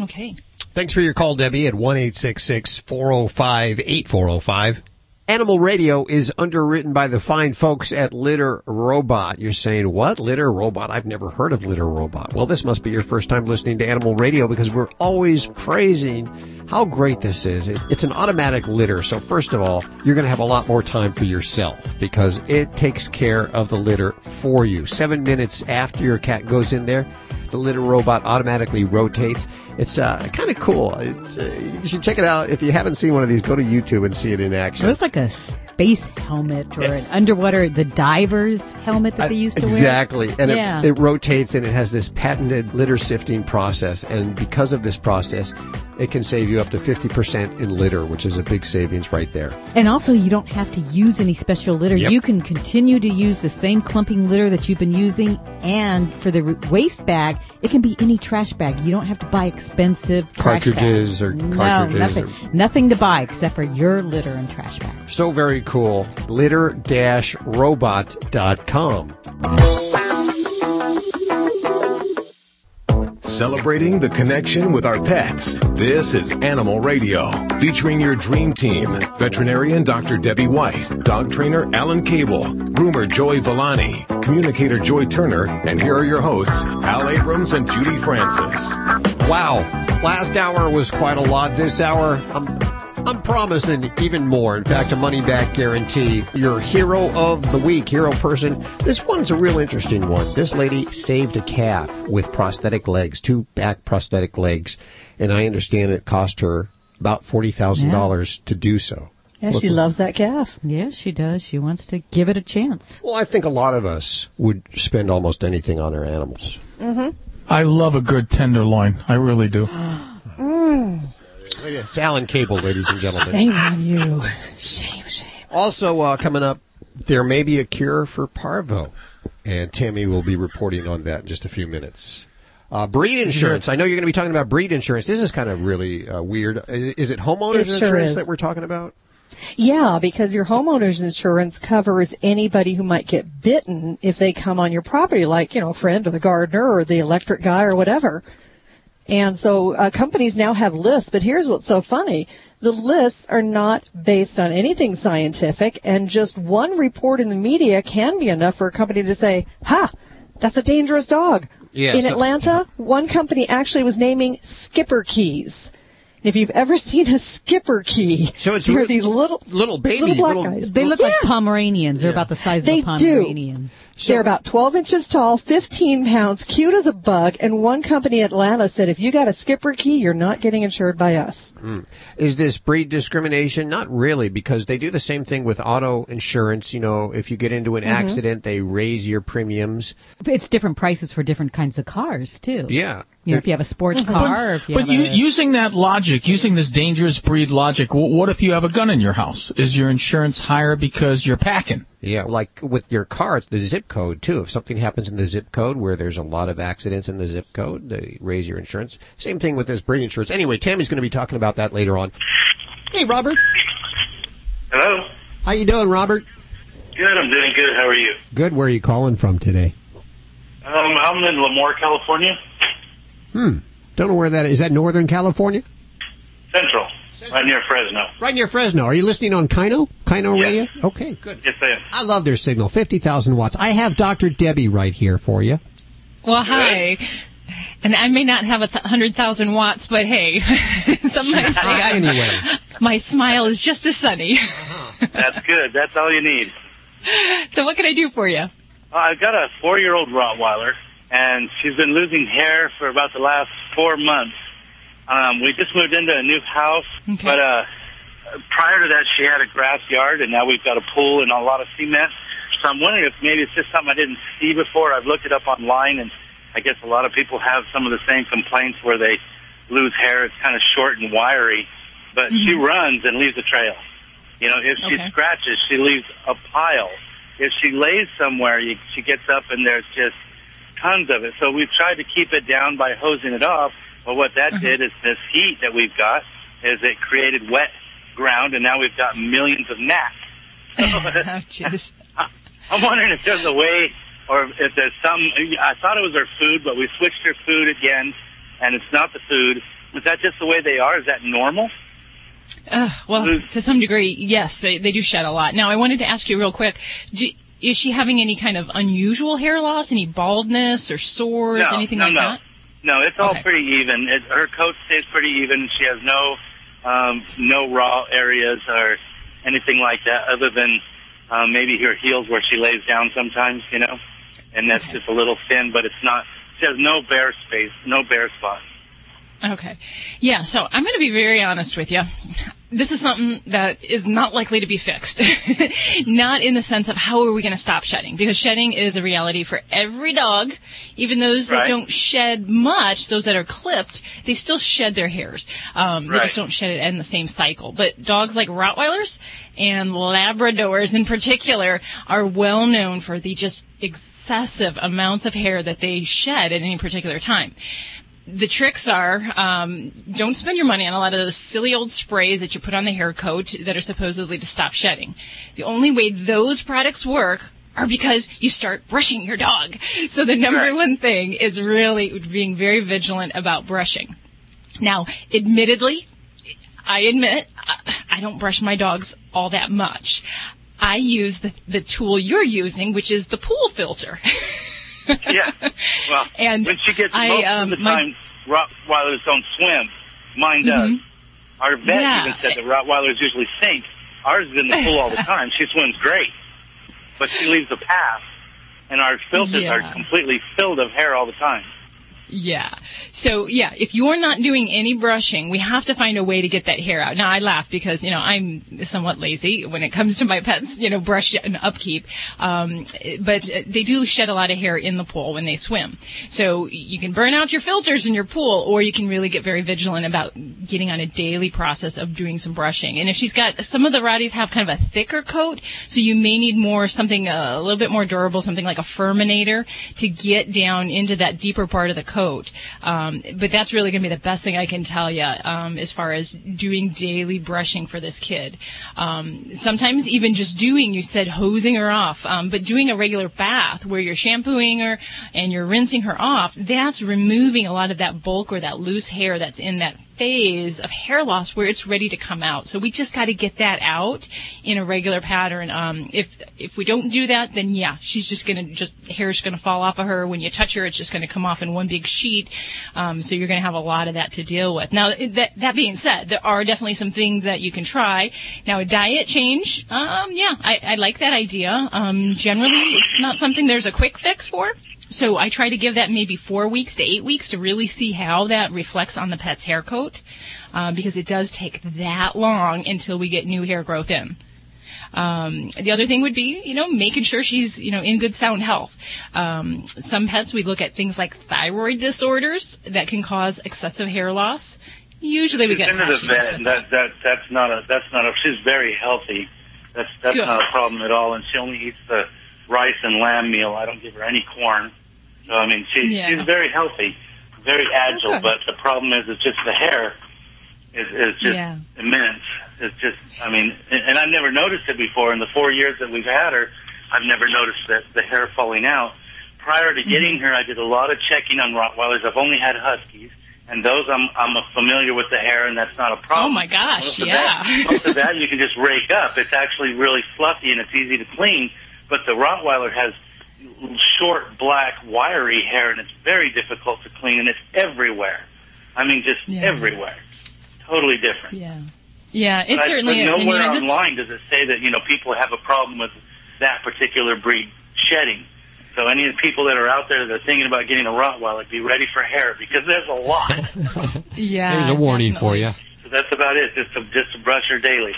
Okay. Thanks for your call, Debbie, at 1-866-405-8405. Animal Radio is underwritten by the fine folks at Litter Robot. You're saying, what? Litter Robot? I've never heard of Litter Robot. Well, this must be your first time listening to Animal Radio because we're always praising how great this is. It's an automatic litter. So first of all, you're going to have a lot more time for yourself because it takes care of the litter for you. Seven minutes after your cat goes in there, the litter robot automatically rotates. It's uh, kind of cool. It's uh, you should check it out if you haven't seen one of these. Go to YouTube and see it in It action. looks like a space helmet or an underwater, the diver's helmet that they used to wear. Exactly. And yeah. it, it rotates and it has this patented litter sifting process. And because of this process, it can save you up to 50% in litter, which is a big savings right there. And also, you don't have to use any special litter. Yep. You can continue to use the same clumping litter that you've been using. And for the waste bag, it can be any trash bag. You don't have to buy expensive trash Cartridges or no, cartridges nothing. or- Nothing to buy except for your litter and trash bag. So very cool. Litter-robot.com. Celebrating the connection with our pets. This is Animal Radio, featuring your dream team. Veterinarian Dr. Debbie White, dog trainer Alan Cable, groomer Joy Villani, communicator Joy Turner, and here are your hosts, Al Abrams and Judy Francis. Wow. Last hour was quite a lot. This hour, I'm, I'm promising even more. In fact, a money back guarantee. Your hero of the week, hero person. This one's a real interesting one. This lady saved a calf with prosthetic legs, two back prosthetic legs. And I understand it cost her about $40,000 to do so. Yeah, she Look- loves that calf. Yes, she does. She wants to give it a chance. Well, I think a lot of us would spend almost anything on our animals. Mm-hmm. I love a good tenderloin. I really do. Mm. It's Alan Cable, ladies and gentlemen. Shame on you. Shame, shame. Also, uh, coming up, there may be a cure for parvo, and Tammy will be reporting on that in just a few minutes. Uh, breed insurance. I know you're going to be talking about breed insurance. This is kind of really uh, weird. Is is it homeowners It sure insurance is. that we're talking about? Yeah, because your homeowner's insurance covers anybody who might get bitten if they come on your property, like, you know, a friend or the gardener or the electric guy or whatever. And so uh, companies now have lists, but here's what's so funny. The lists are not based on anything scientific, and just one report in the media can be enough for a company to say, ha, that's a dangerous dog. Yeah, in so- Atlanta, one company actually was naming schipperkes. If you've ever seen a schipperke, So it's there are real- these little little baby, little black little- guys. They look like Pomeranians. They're about the size They of a do. Pomeranian. They're about 12 inches tall, 15 pounds, cute as a bug, and one company in Atlanta said if you got a schipperke, you're not getting insured by us. Hmm. Is this breed discrimination? Not really, because they do the same thing with auto insurance. You know, if you get into an Mhm. accident, they raise your premiums. It's different prices for different kinds of cars too. Yeah. You know, if you have a sports car, or if you But have you, a, using that logic, using this dangerous breed logic, what if you have a gun in your house? Is your insurance higher because you're packing? Yeah, like with your car, it's the zip code too. If something happens in the zip code where there's a lot of accidents in the zip code, they raise your insurance. Same thing with this breed insurance. Anyway, Tammy's going to be talking about that later on. Hey, Robert. Hello. How you doing, Robert? Good. I'm doing good. How are you? Good. Where are you calling from today? Um, I'm in Lemoore, California, Hmm. Don't know where that is. Is that Northern California? Central, right near Fresno. Right near Fresno. Are you listening on Kino? Kino Radio? Okay, good. Yes, I am. I love their signal. 50,000 watts. I have Dr. Debbie right here for you. Well, hi. And I may not have a th- hundred thousand watts, but hey, sometimes I, Anyway. my smile is just as sunny. That's good. That's all you need. so, what can I do for you? Uh, I've got a four-year-old Rottweiler, and she's been losing hair for about the last four months. Um, we just moved into a new house, but uh, prior to that, she had a grass yard, and now we've got a pool and a lot of cement. So I'm wondering if maybe it's just something I didn't see before. I've looked it up online, and I guess a lot of people have some of the same complaints where they lose hair. It's kind of short and wiry, but she runs and leaves a trail. You know, if she Okay. scratches, she leaves a pile. If she lays somewhere, you, she gets up and there's just tons of it. So we've tried to keep it down by hosing it off. But what that did is this heat that we've got is it created wet ground, and now we've got millions of gnats. I'm wondering if there's a way, or if there's some. I thought it was her food, but we switched her food again, and it's not the food. Is that just the way they are? Is that normal? Uh, well, to some degree, yes, they, they do shed a lot. Now, I wanted to ask you real quick. Do, is she having any kind of unusual hair loss, any baldness or sores, no, anything no, like no. that? No, it's all Okay. pretty even. It, her coat stays pretty even. She has no um, no raw areas or anything like that, other than um, maybe her heels where she lays down sometimes, you know, and that's just a little thin, but it's not She has no bare space, no bare spot. Okay. Yeah, so I'm going to be very honest with you. This is something that is not likely to be fixed. not in the sense of how are we going to stop shedding? Because shedding is a reality for every dog. Even those that don't shed much, those that are clipped, they still shed their hairs. Um, They just don't shed it in the same cycle. But dogs like Rottweilers and Labradors in particular are well known for the just excessive amounts of hair that they shed at any particular time the tricks are um, don't spend your money on a lot of those silly old sprays that you put on the hair coat that are supposedly to stop shedding. The only way those products work are because you start brushing your dog. So the number one thing is really being very vigilant about brushing. Now, admittedly, I admit I- I don't brush my dogs all that much. I use the, the tool you're using, which is the pool filter. yeah. Well, And when she gets I, most um, of the my- time, Rottweilers don't swim. Mine does. Mhm. Our vet Yeah. even said that Rottweilers usually sink. Ours is in the pool all the time. She swims great, but she leaves a path, and our filters Yeah. are completely filled of hair all the time. Yeah. So yeah, if you're not doing any brushing, we have to find a way to get that hair out. Now I laugh because, you know, I'm somewhat lazy when it comes to my pets, you know, brush and upkeep. Um, but they do shed a lot of hair in the pool when they swim. So you can burn out your filters in your pool or you can really get very vigilant about getting on a daily process of doing some brushing. And if she's got, some of the Rotties have kind of a thicker coat, so you may need more, something a little bit more durable, something like a Furminator to get down into that deeper part of the coat. Um, but that's really going to be the best thing I can tell you um, as far as doing daily brushing for this kid. Um, sometimes even just doing, you said hosing her off, um, but doing a regular bath where you're shampooing her and you're rinsing her off, that's removing a lot of that bulk or that loose hair that's in that phase of hair loss where it's ready to come out. So we just got to get that out in a regular pattern. Um, if if we don't do that, then yeah, she's just gonna just hair's gonna fall off of her. When you touch her, it's just gonna come off in one big sheet. Um, so you're gonna have a lot of that to deal with. Now that that being said, there are definitely some things that you can try. Now a diet change, um, yeah, I, I like that idea. Um, generally, it's not something there's a quick fix for. So I try to give that maybe four weeks to eight weeks to really see how that reflects on the pet's hair coat, uh, because it does take that long until we get new hair growth in. Um, the other thing would be, you know, making sure she's, you know, in good sound health. Um, some pets we look at things like thyroid disorders that can cause excessive hair loss. Usually we She's get been to the vet, that that that's not a that's not a. She's very healthy. That's that's Good. not a problem at all. And she only eats the rice and lamb meal. I don't give her any corn. So I mean, she's Yeah. she's very healthy, very agile. Okay. But the problem is, it's just the hair is is just Yeah. immense. It's just, I mean, and, and I've never noticed it before. In the four years that we've had her, I've never noticed that the hair falling out. Prior to getting Mm-hmm. her, I did a lot of checking on Rottweilers. I've only had Huskies, and those I'm I'm familiar with the hair, and that's not a problem. Oh my gosh, Most yeah. that, most of that you can just rake up. It's actually really fluffy and it's easy to clean. But the Rottweiler has short, black, wiry hair, and it's very difficult to clean, and it's everywhere. I mean, just Yeah. everywhere. Totally different. Yeah. Yeah, it But I- certainly but is. And, you Nowhere know, this- online does it say that you know people have a problem with that particular breed shedding. So any of the people that are out there that are thinking about getting a Rottweiler, be ready for hair because there's a lot. yeah. There's a warning for you. so that's about it. Just to just to brush her daily.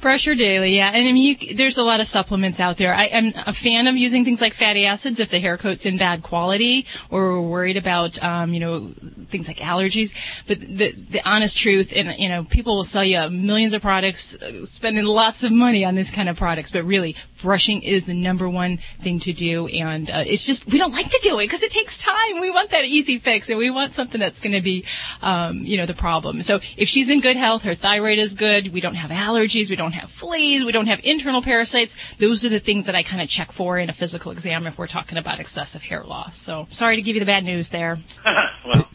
Brush her daily, yeah. And I mean, you, there's a lot of supplements out there. I, I'm a fan of using things like fatty acids if the hair coat's in bad quality or we're worried about, um, you know, things like allergies. But the, the honest truth, and, you know, people will sell you millions of products, uh, spending lots of money on this kind of products, but really, brushing is the number one thing to do. And, uh, it's just, we don't like to do it because it takes time. We want that easy fix and we want something that's going to be, um, you know, the problem. So if she's in good health, her thyroid is good, we don't have allergies, we don't have fleas, we don't have internal parasites, those are the things that I kind of check for in a physical exam if we're talking about excessive hair loss. So sorry to give you the bad news there. well,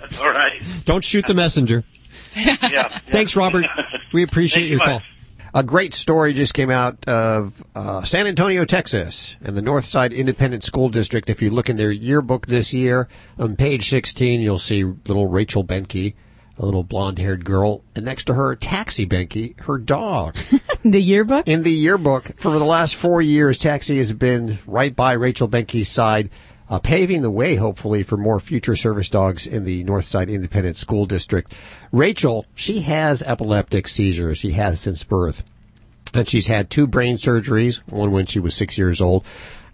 that's all right. Don't shoot the messenger. Yeah. Thanks, Robert. We appreciate Thank you your call. A great story just came out of uh, San Antonio, Texas, and the Northside Independent School District. If you look in their yearbook this year, on page 16, you'll see little Rachel Benke, a little blonde-haired girl, and next to her, Taxi Benke, her dog. the yearbook? In the yearbook, for the last four years, Taxi has been right by Rachel Benke's side, uh, paving the way, hopefully, for more future service dogs in the Northside Independent School District. Rachel, she has epileptic seizures. She has since birth. And she's had two brain surgeries, one when she was six years old,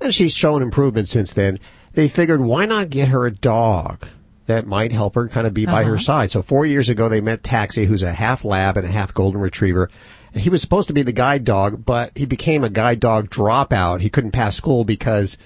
and she's shown improvement since then. They figured, why not get her a dog? That might help her kind of be by her Uh-huh. side. So four years ago, they met Taxi, who's a half lab and a half golden retriever. He was supposed to be the guide dog, but he became a guide dog dropout. He couldn't pass school because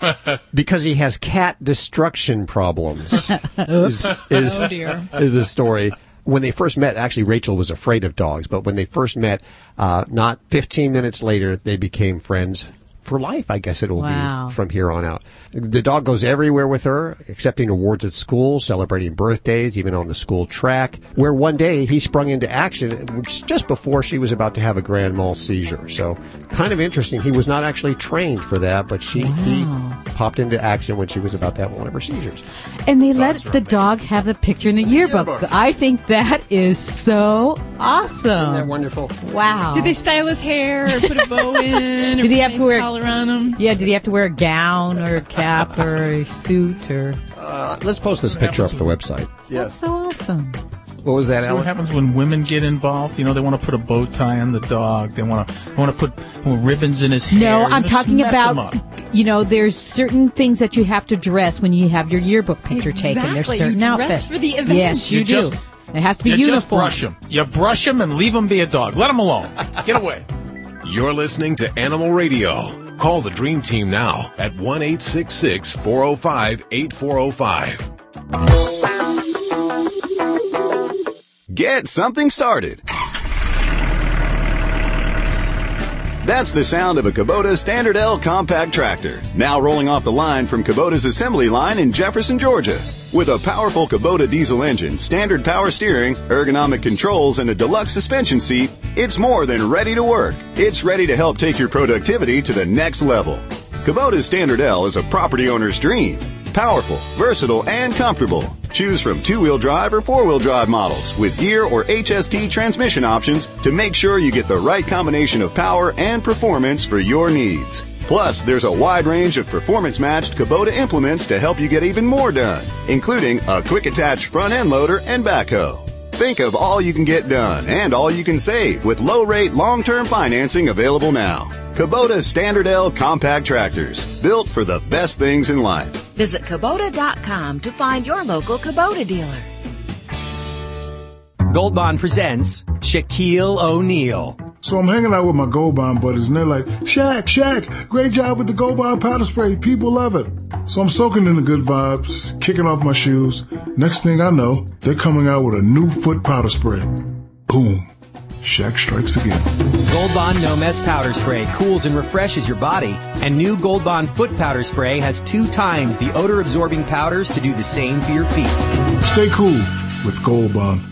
because he has cat destruction problems. is, is, Oh, dear. is the story. When they first met, actually Rachel was afraid of dogs, but when they first met, uh, not 15 minutes later, they became friends for life. I guess it will Wow. be from here on out. The dog goes everywhere with her, accepting awards at school, celebrating birthdays, even on the school track, where one day he sprung into action just before she was about to have a grand mal seizure. So kind of interesting. He was not actually trained for that, but she, he popped into action when she was about to have one of her seizures. And they let the dog have the picture in the yearbook. I think that is so awesome. Isn't that wonderful? Wow. Did they style his hair or put a bow in? Did he have to nice wear collar on him? Yeah, did he have to wear a gown or a cap or a suit or? Uh, let's post this picture up the website. That's so awesome. What was that, See Alan? what happens when women get involved? You know, they want to put a bow tie on the dog. They want to want to put ribbons in his hair. No, You I'm talking about, you know, there's certain things that you have to dress when you have your yearbook picture taken. There's certain You dress outfits. for the event. Yes, you, You do. just- it has to be you uniform. just brush him. You brush him and leave him be a dog. Let him alone. Get away. You're listening to Animal Radio. Call the Dream Team now at 1 405 8405. Get something started. That's the sound of a Kubota Standard L compact tractor. Now rolling off the line from Kubota's assembly line in Jefferson, Georgia. With a powerful Kubota diesel engine, standard power steering, ergonomic controls, and a deluxe suspension seat, it's more than ready to work. It's ready to help take your productivity to the next level. Kubota's Standard L is a property owner's dream. Powerful, versatile, and comfortable. Choose from two-wheel drive or four-wheel drive models with gear or HST transmission options to make sure you get the right combination of power and performance for your needs. Plus, there's a wide range of performance-matched Kubota implements to help you get even more done, including a quick attach front end loader and backhoe. Think of all you can get done and all you can save with low rate long term financing available now. Kubota Standard L compact tractors, built for the best things in life. Visit Kubota.com to find your local Kubota dealer. Gold Bond presents Shaquille O'Neal. So I'm hanging out with my Gold Bond buddies, and they're like, Shaq, Shaq, great job with the Gold Bond powder spray. People love it. So I'm soaking in the good vibes, kicking off my shoes. Next thing I know, they're coming out with a new foot powder spray. Boom. Shaq strikes again. Gold Bond No Mess Powder Spray cools and refreshes your body, and new Gold Bond Foot Powder Spray has two times the odor absorbing powders to do the same for your feet. Stay cool with Gold Bond.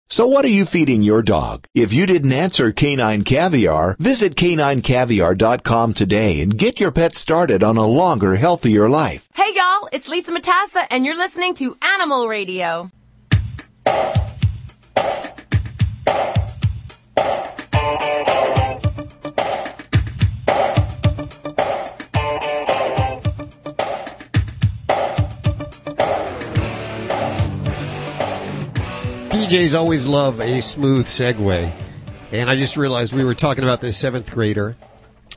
So what are you feeding your dog? If you didn't answer Canine Caviar, visit caninecaviar.com today and get your pet started on a longer, healthier life. Hey y'all, it's Lisa Matassa and you're listening to Animal Radio. DJs always love a smooth segue. And I just realized we were talking about this seventh grader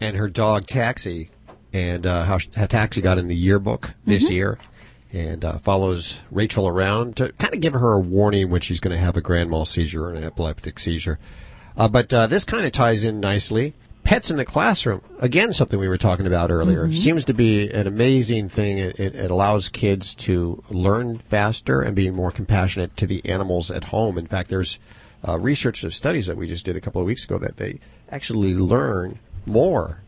and her dog Taxi and uh, how, how Taxi got in the yearbook this Mhm. year and uh, follows Rachel around to kind of give her a warning when she's going to have a grand mal seizure or an epileptic seizure. Uh, but uh, this kind of ties in nicely. Pets in the classroom, again, something we were talking about earlier, Mhm. seems to be an amazing thing. It, it, it allows kids to learn faster and be more compassionate to the animals at home. In fact, there's uh, research of studies that we just did a couple of weeks ago that they actually learn more.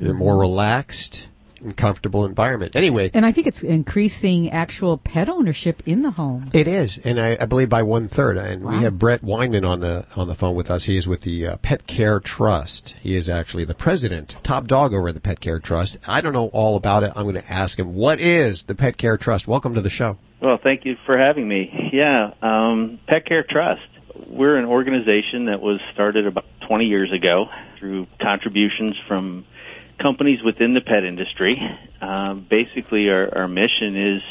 They're more relaxed. And comfortable environment. Anyway, And I think it's increasing actual pet ownership in the home. it is, and I, I believe by one third. And we have Brent Weinmann on the on the phone with us. He is with the uh, Pet Care Trust. He is actually the president, top dog over the Pet Care Trust. I don't know all about it. I'm going to ask him what is the Pet Care Trust. Welcome to the show. Well, thank you for having me. Yeah, um, Pet Care Trust. We're an organization that was started about 20 years ago through contributions from companies within the pet industry. Um, basically, our, our mission is,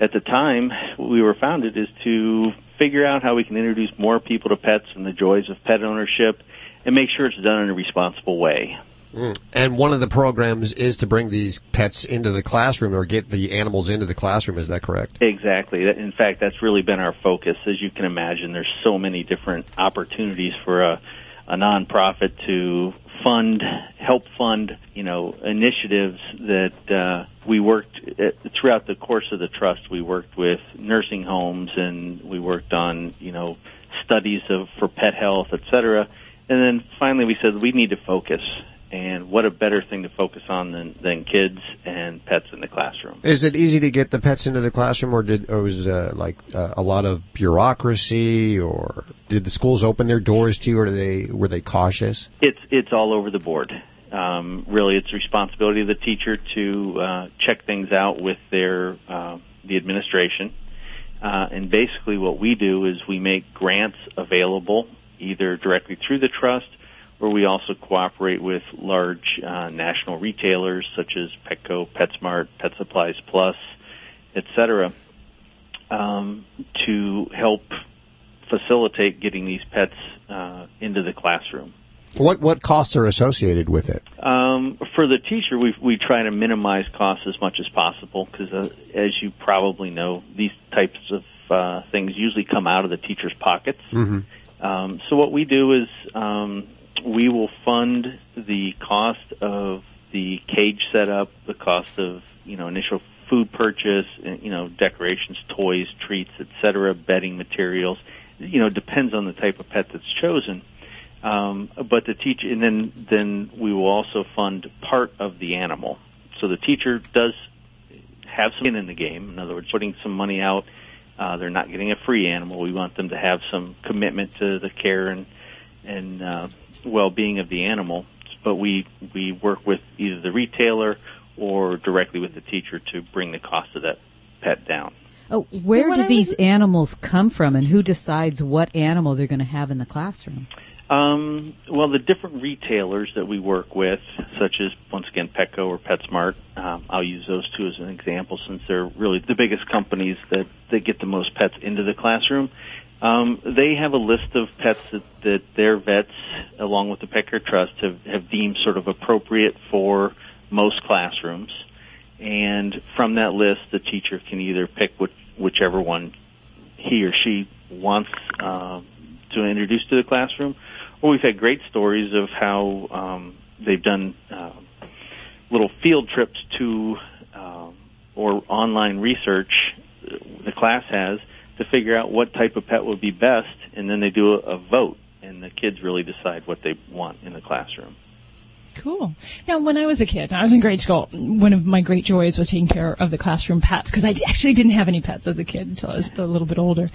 at the time we were founded, is to figure out how we can introduce more people to pets and the joys of pet ownership, and make sure it's done in a responsible way. Mm. And one of the programs is to bring these pets into the classroom or get the animals into the classroom. Is that correct? Exactly. In fact, that's really been our focus. As you can imagine, there's so many different opportunities for a, a nonprofit to fund, help fund, you know, initiatives that uh, we worked at, throughout the course of the trust. We worked with nursing homes and we worked on, you know, studies of for pet health, et cetera. And then finally, we said we need to focus. And what a better thing to focus on than, than kids and pets in the classroom. Is it easy to get the pets into the classroom, or did or was uh, like uh, a lot of bureaucracy, or did the schools open their doors to you, or they were they cautious? It's it's all over the board. Um, really, it's the responsibility of the teacher to uh, check things out with their uh, the administration. Uh, and basically, what we do is we make grants available either directly through the trust, or we also cooperate with large uh, national retailers such as Petco, PetSmart, Pet Supplies Plus, et cetera, um, to help facilitate getting these pets uh, into the classroom. What what costs are associated with it? Um, for the teacher, we we try to minimize costs as much as possible because, uh, as you probably know, these types of uh, things usually come out of the teacher's pockets. Mm-hmm. Um, so what we do is um, we will fund the cost of the cage setup, the cost of you know initial food purchase, you know decorations, toys, treats, etc., bedding materials. You know depends on the type of pet that's chosen. Um, but the teacher, and then then we will also fund part of the animal. So the teacher does have some skin in the game. In other words, putting some money out. Uh, they're not getting a free animal. We want them to have some commitment to the care and and uh, well-being of the animal. But we we work with either the retailer or directly with the teacher to bring the cost of that pet down. Oh, where do these animals come from, and who decides what animal they're going to have in the classroom? Um, well, the different retailers that we work with, such as once again Petco or PetSmart, um, I'll use those two as an example since they're really the biggest companies that that get the most pets into the classroom. Um, they have a list of pets that, that their vets, along with the Pet Care Trust, have, have deemed sort of appropriate for most classrooms. And from that list, the teacher can either pick which, whichever one he or she wants uh, to introduce to the classroom. Or we've had great stories of how um, they've done uh, little field trips to uh, or online research the class has to figure out what type of pet would be best, and then they do a, a vote, and the kids really decide what they want in the classroom. Cool. Now, when I was a kid, I was in grade school. One of my great joys was taking care of the classroom pets because I actually didn't have any pets as a kid until I was a little bit older.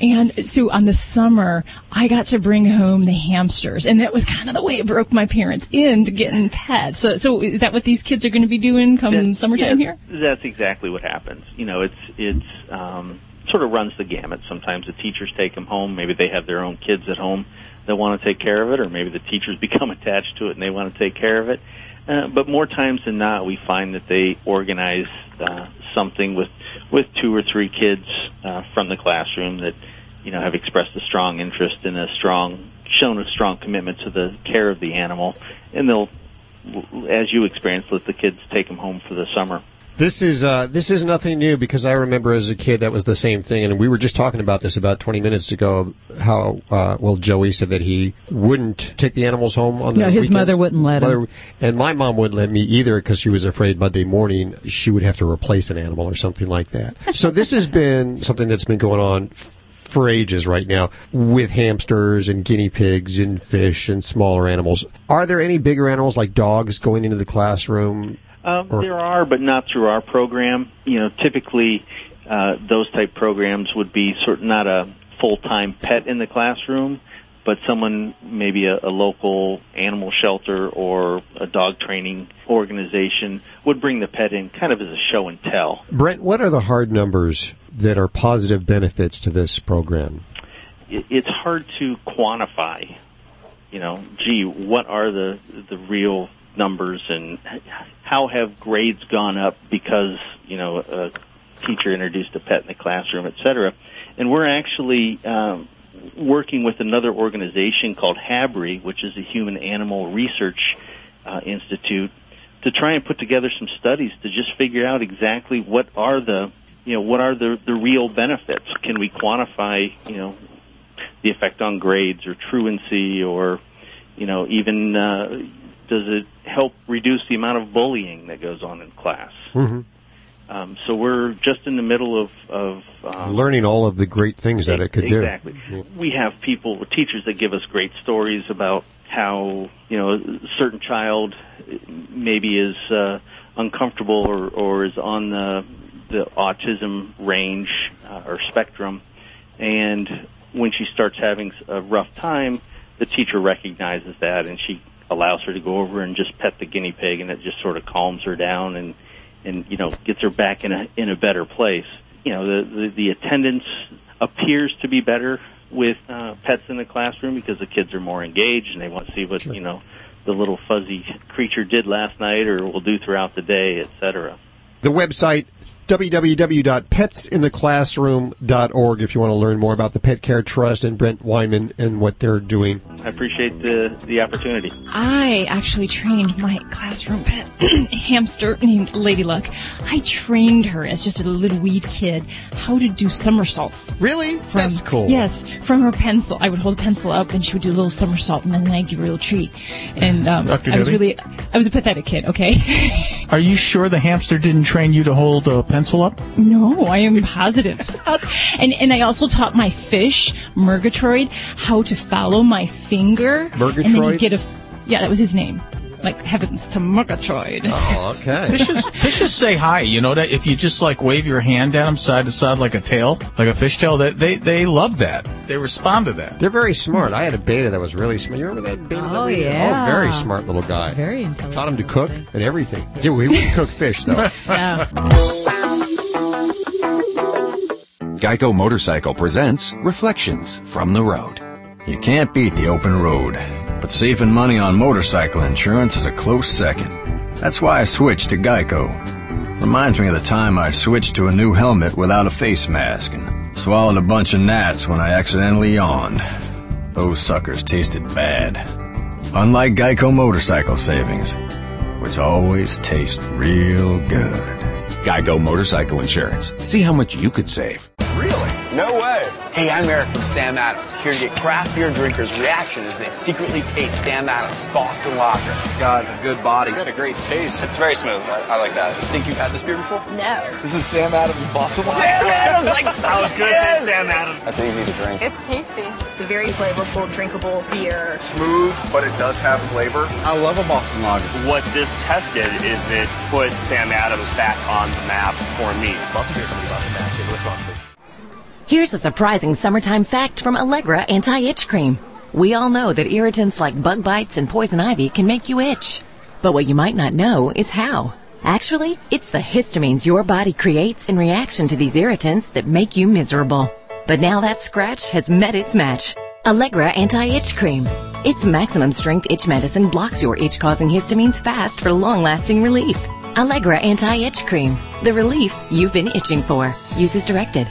And so on the summer, I got to bring home the hamsters, and that was kind of the way it broke my parents into getting pets. So, so is that what these kids are going to be doing come That- summertime yeah, here? That's exactly what happens. You know, it's it's um, sort of runs the gamut. Sometimes the teachers take them home. Maybe they have their own kids at home that want to take care of it, or maybe the teachers become attached to it and they want to take care of it. Uh, but more times than not, we find that they organize uh, something with with two or three kids uh, from the classroom that you know have expressed a strong interest and a strong shown a strong commitment to the care of the animal, and they'll, as you experienced, let the kids take them home for the summer. This is uh, this is nothing new because I remember as a kid that was the same thing, and we were just talking about this about 20 minutes ago. How uh, well Joey said that he wouldn't take the animals home on the No, his weekends. mother wouldn't let him. And my mom wouldn't let me either because she was afraid Monday morning she would have to replace an animal or something like that. so this has been something that's been going on. f- For ages right now, with hamsters and guinea pigs and fish and smaller animals. Are there any bigger animals like dogs going into the classroom? Um, Or- there are, but not through our program. You know, typically uh, those type programs would be sort of not a full-time pet in the classroom, but someone maybe a, a local animal shelter or a dog training organization would bring the pet in kind of as a show and tell. Brent, what are the hard numbers that are positive benefits to this program? It's hard to quantify. You know, gee, what are the the real numbers and how have grades gone up because you know a teacher introduced a pet in the classroom, et cetera. And we're actually um, working with another organization called HABRI, which is the Human Animal Research uh, Institute, to try and put together some studies to just figure out exactly what are the you know what are the the real benefits. Can we quantify you know the effect on grades or truancy or you know even uh, does it help reduce the amount of bullying that goes on in class? Mm-hmm. Um, so we're just in the middle of, of um, Learning all of the great things that it could exactly. do. Exactly. We have people, teachers that give us great stories about how you know a certain child maybe is uh, uncomfortable or, or is on the the autism range uh, or spectrum, and when she starts having a rough time, the teacher recognizes that and she allows her to go over and just pet the guinea pig, and it just sort of calms her down and and you know gets her back in a in a better place. You know the the, the attendance appears to be better with uh, pets in the classroom because the kids are more engaged and they want to see what you know the little fuzzy creature did last night or will do throughout the day, et cetera. The website www.petsintheclassroom.org if you want to learn more about the Pet Care Trust and Brent Weinmann and what they're doing. I appreciate the the opportunity. I actually trained my classroom pet hamster named Lady Luck. I trained her as just a little wee kid how to do somersaults. Really? From, That's cool. Yes, from her pencil. I would hold a pencil up and she would do a little somersault and then I'd give her a little treat. And um, Dr. I was really, I was a pathetic kid, okay? Are you sure the hamster didn't train you to hold a pencil up? No, I am positive. and and I also taught my fish, Murgatroyd, how to follow my finger. And then Murgatroyd? he'd get a, yeah, that was his name. Like heavens to Murgatroyd. Oh, okay. Fishes, fishes say hi. You know that if you just like wave your hand at them side to side like a tail, like a fish tail, that they they love that. They respond to that. They're very smart. I had a betta that was really smart. You remember that betta? that Oh, we- yeah. Oh, very smart little guy. Very intelligent. Taught him to cook and everything. Dude, we wouldn't cook fish though. Yeah. Geico Motorcycle presents Reflections from the Road. You can't beat the open road, but saving money on motorcycle insurance is a close second. That's why I switched to Geico. Reminds me of the time I switched to a new helmet without a face mask and swallowed a bunch of gnats when I accidentally yawned. Those suckers tasted bad. Unlike Geico motorcycle savings, which always taste real good. Geico Motorcycle Insurance. See how much you could save. Really? No way. Hey, I'm Eric from Sam Adams, here to get craft beer drinkers' reaction as they secretly taste Sam Adams Boston Lager. It's got a good body. It's got a great taste. It's very smooth. I, I like that. Think you've had this beer before? No. This is Sam Adams Boston Lager. Sam Adams! Like, I was gonna say Sam Adams. That's easy to drink. It's tasty. It's a very flavorful, drinkable beer. Smooth, but it does have flavor. I love a Boston Lager. What this test did is it put Sam Adams back on the map for me. Boston Beer Company, Boston, Mass. Save responsibly. Here's a surprising summertime fact from Allegra Anti-Itch Cream. We all know that irritants like bug bites and poison ivy can make you itch. But what you might not know is how. Actually, it's the histamines your body creates in reaction to these irritants that make you miserable. But now that scratch has met its match. Allegra Anti-Itch Cream. Its maximum strength itch medicine blocks your itch-causing histamines fast for long-lasting relief. Allegra Anti-Itch Cream. The relief you've been itching for. Use as directed.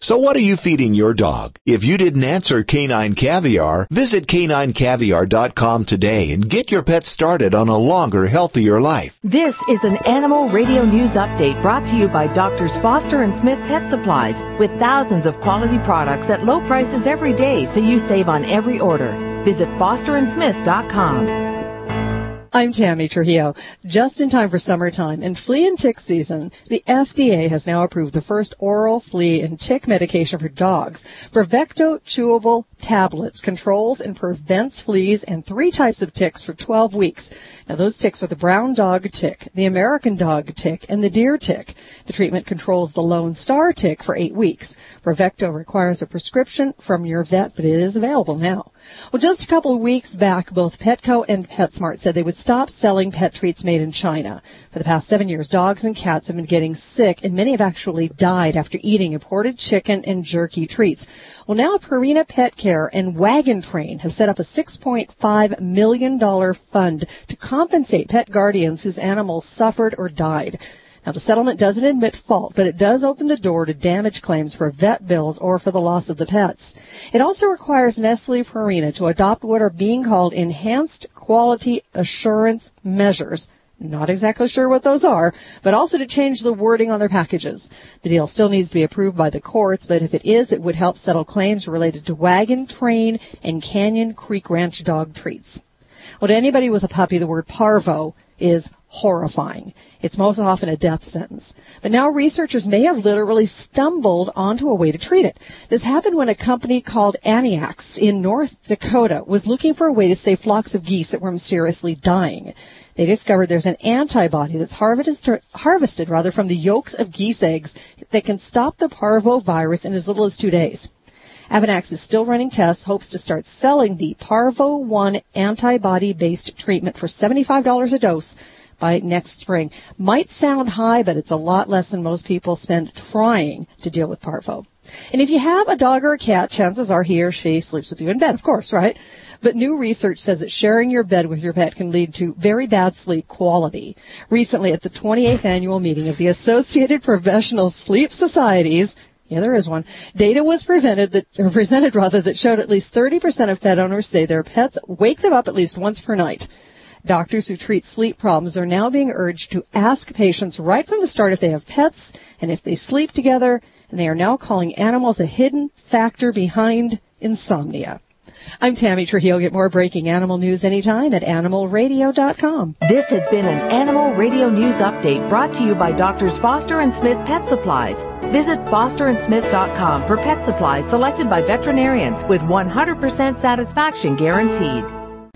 So what are you feeding your dog? If you didn't answer canine caviar, visit caninecaviar.com today and get your pet started on a longer, healthier life. This is an Animal Radio News Update brought to you by Doctors Foster and Smith Pet Supplies with thousands of quality products at low prices every day so you save on every order. Visit fosterandsmith.com. I'm Tammy Trujillo. Just in time for summertime and flea and tick season, the FDA has now approved the first oral flea and tick medication for dogs. Bravecto chewable tablets controls and prevents fleas and three types of ticks for 12 weeks. Now those ticks are the brown dog tick, the American dog tick, and the deer tick. The treatment controls the lone star tick for eight weeks. Bravecto requires a prescription from your vet, but it is available now. Well, just a couple of weeks back, both Petco and PetSmart said they would stop selling pet treats made in China. For the past seven years, dogs and cats have been getting sick, and many have actually died after eating imported chicken and jerky treats. Well, now Purina Pet Care and Waggin' Train have set up a $6.5 million fund to compensate pet guardians whose animals suffered or died. Now the settlement doesn't admit fault, but it does open the door to damage claims for vet bills or for the loss of the pets. It also requires Nestle Purina to adopt what are being called enhanced quality assurance measures. Not exactly sure what those are, but also to change the wording on their packages. The deal still needs to be approved by the courts, but if it is, it would help settle claims related to Waggin' Train, and Canyon Creek Ranch dog treats. Well, to anybody with a puppy, the word parvo is horrifying. It's most often a death sentence. But now researchers may have literally stumbled onto a way to treat it. This happened when a company called Avianax in North Dakota was looking for a way to save flocks of geese that were mysteriously dying. They discovered there's an antibody that's harvested, harvested rather from the yolks of geese eggs that can stop the parvovirus in as little as two days. Avianax is still running tests, hopes to start selling the Parvo 1 antibody-based treatment for $75 a dose by next spring. Might sound high, but it's a lot less than most people spend trying to deal with Parvo. And if you have a dog or a cat, chances are he or she sleeps with you in bed, of course, right? But new research says that sharing your bed with your pet can lead to very bad sleep quality. Recently, at the 28th annual meeting of the Associated Professional Sleep Societies, yeah, there is one. Data was prevented that, or presented rather, that showed at least 30% of pet owners say their pets wake them up at least once per night. Doctors who treat sleep problems are now being urged to ask patients right from the start if they have pets and if they sleep together, and they are now calling animals a hidden factor behind insomnia. I'm Tammy Trujillo. Get more breaking animal news anytime at animalradio.com. This has been an Animal Radio News Update brought to you by Doctors Foster and Smith Pet Supplies. Visit fosterandsmith.com for pet supplies selected by veterinarians with 100% satisfaction guaranteed.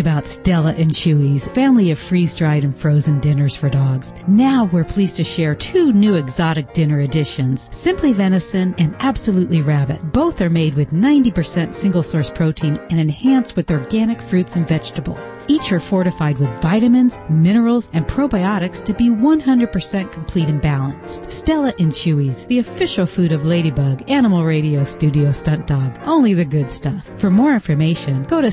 about Stella and Chewy's family of freeze-dried and frozen dinners for dogs. Now we're pleased to share two new exotic dinner additions, Simply Venison and Absolutely Rabbit. Both are made with 90% single source protein and enhanced with organic fruits and vegetables. Each are fortified with vitamins, minerals, and probiotics to be 100% complete and balanced. Stella and Chewy's, the official food of Ladybug, Animal Radio Studio Stunt Dog. Only the good stuff. For more information, go to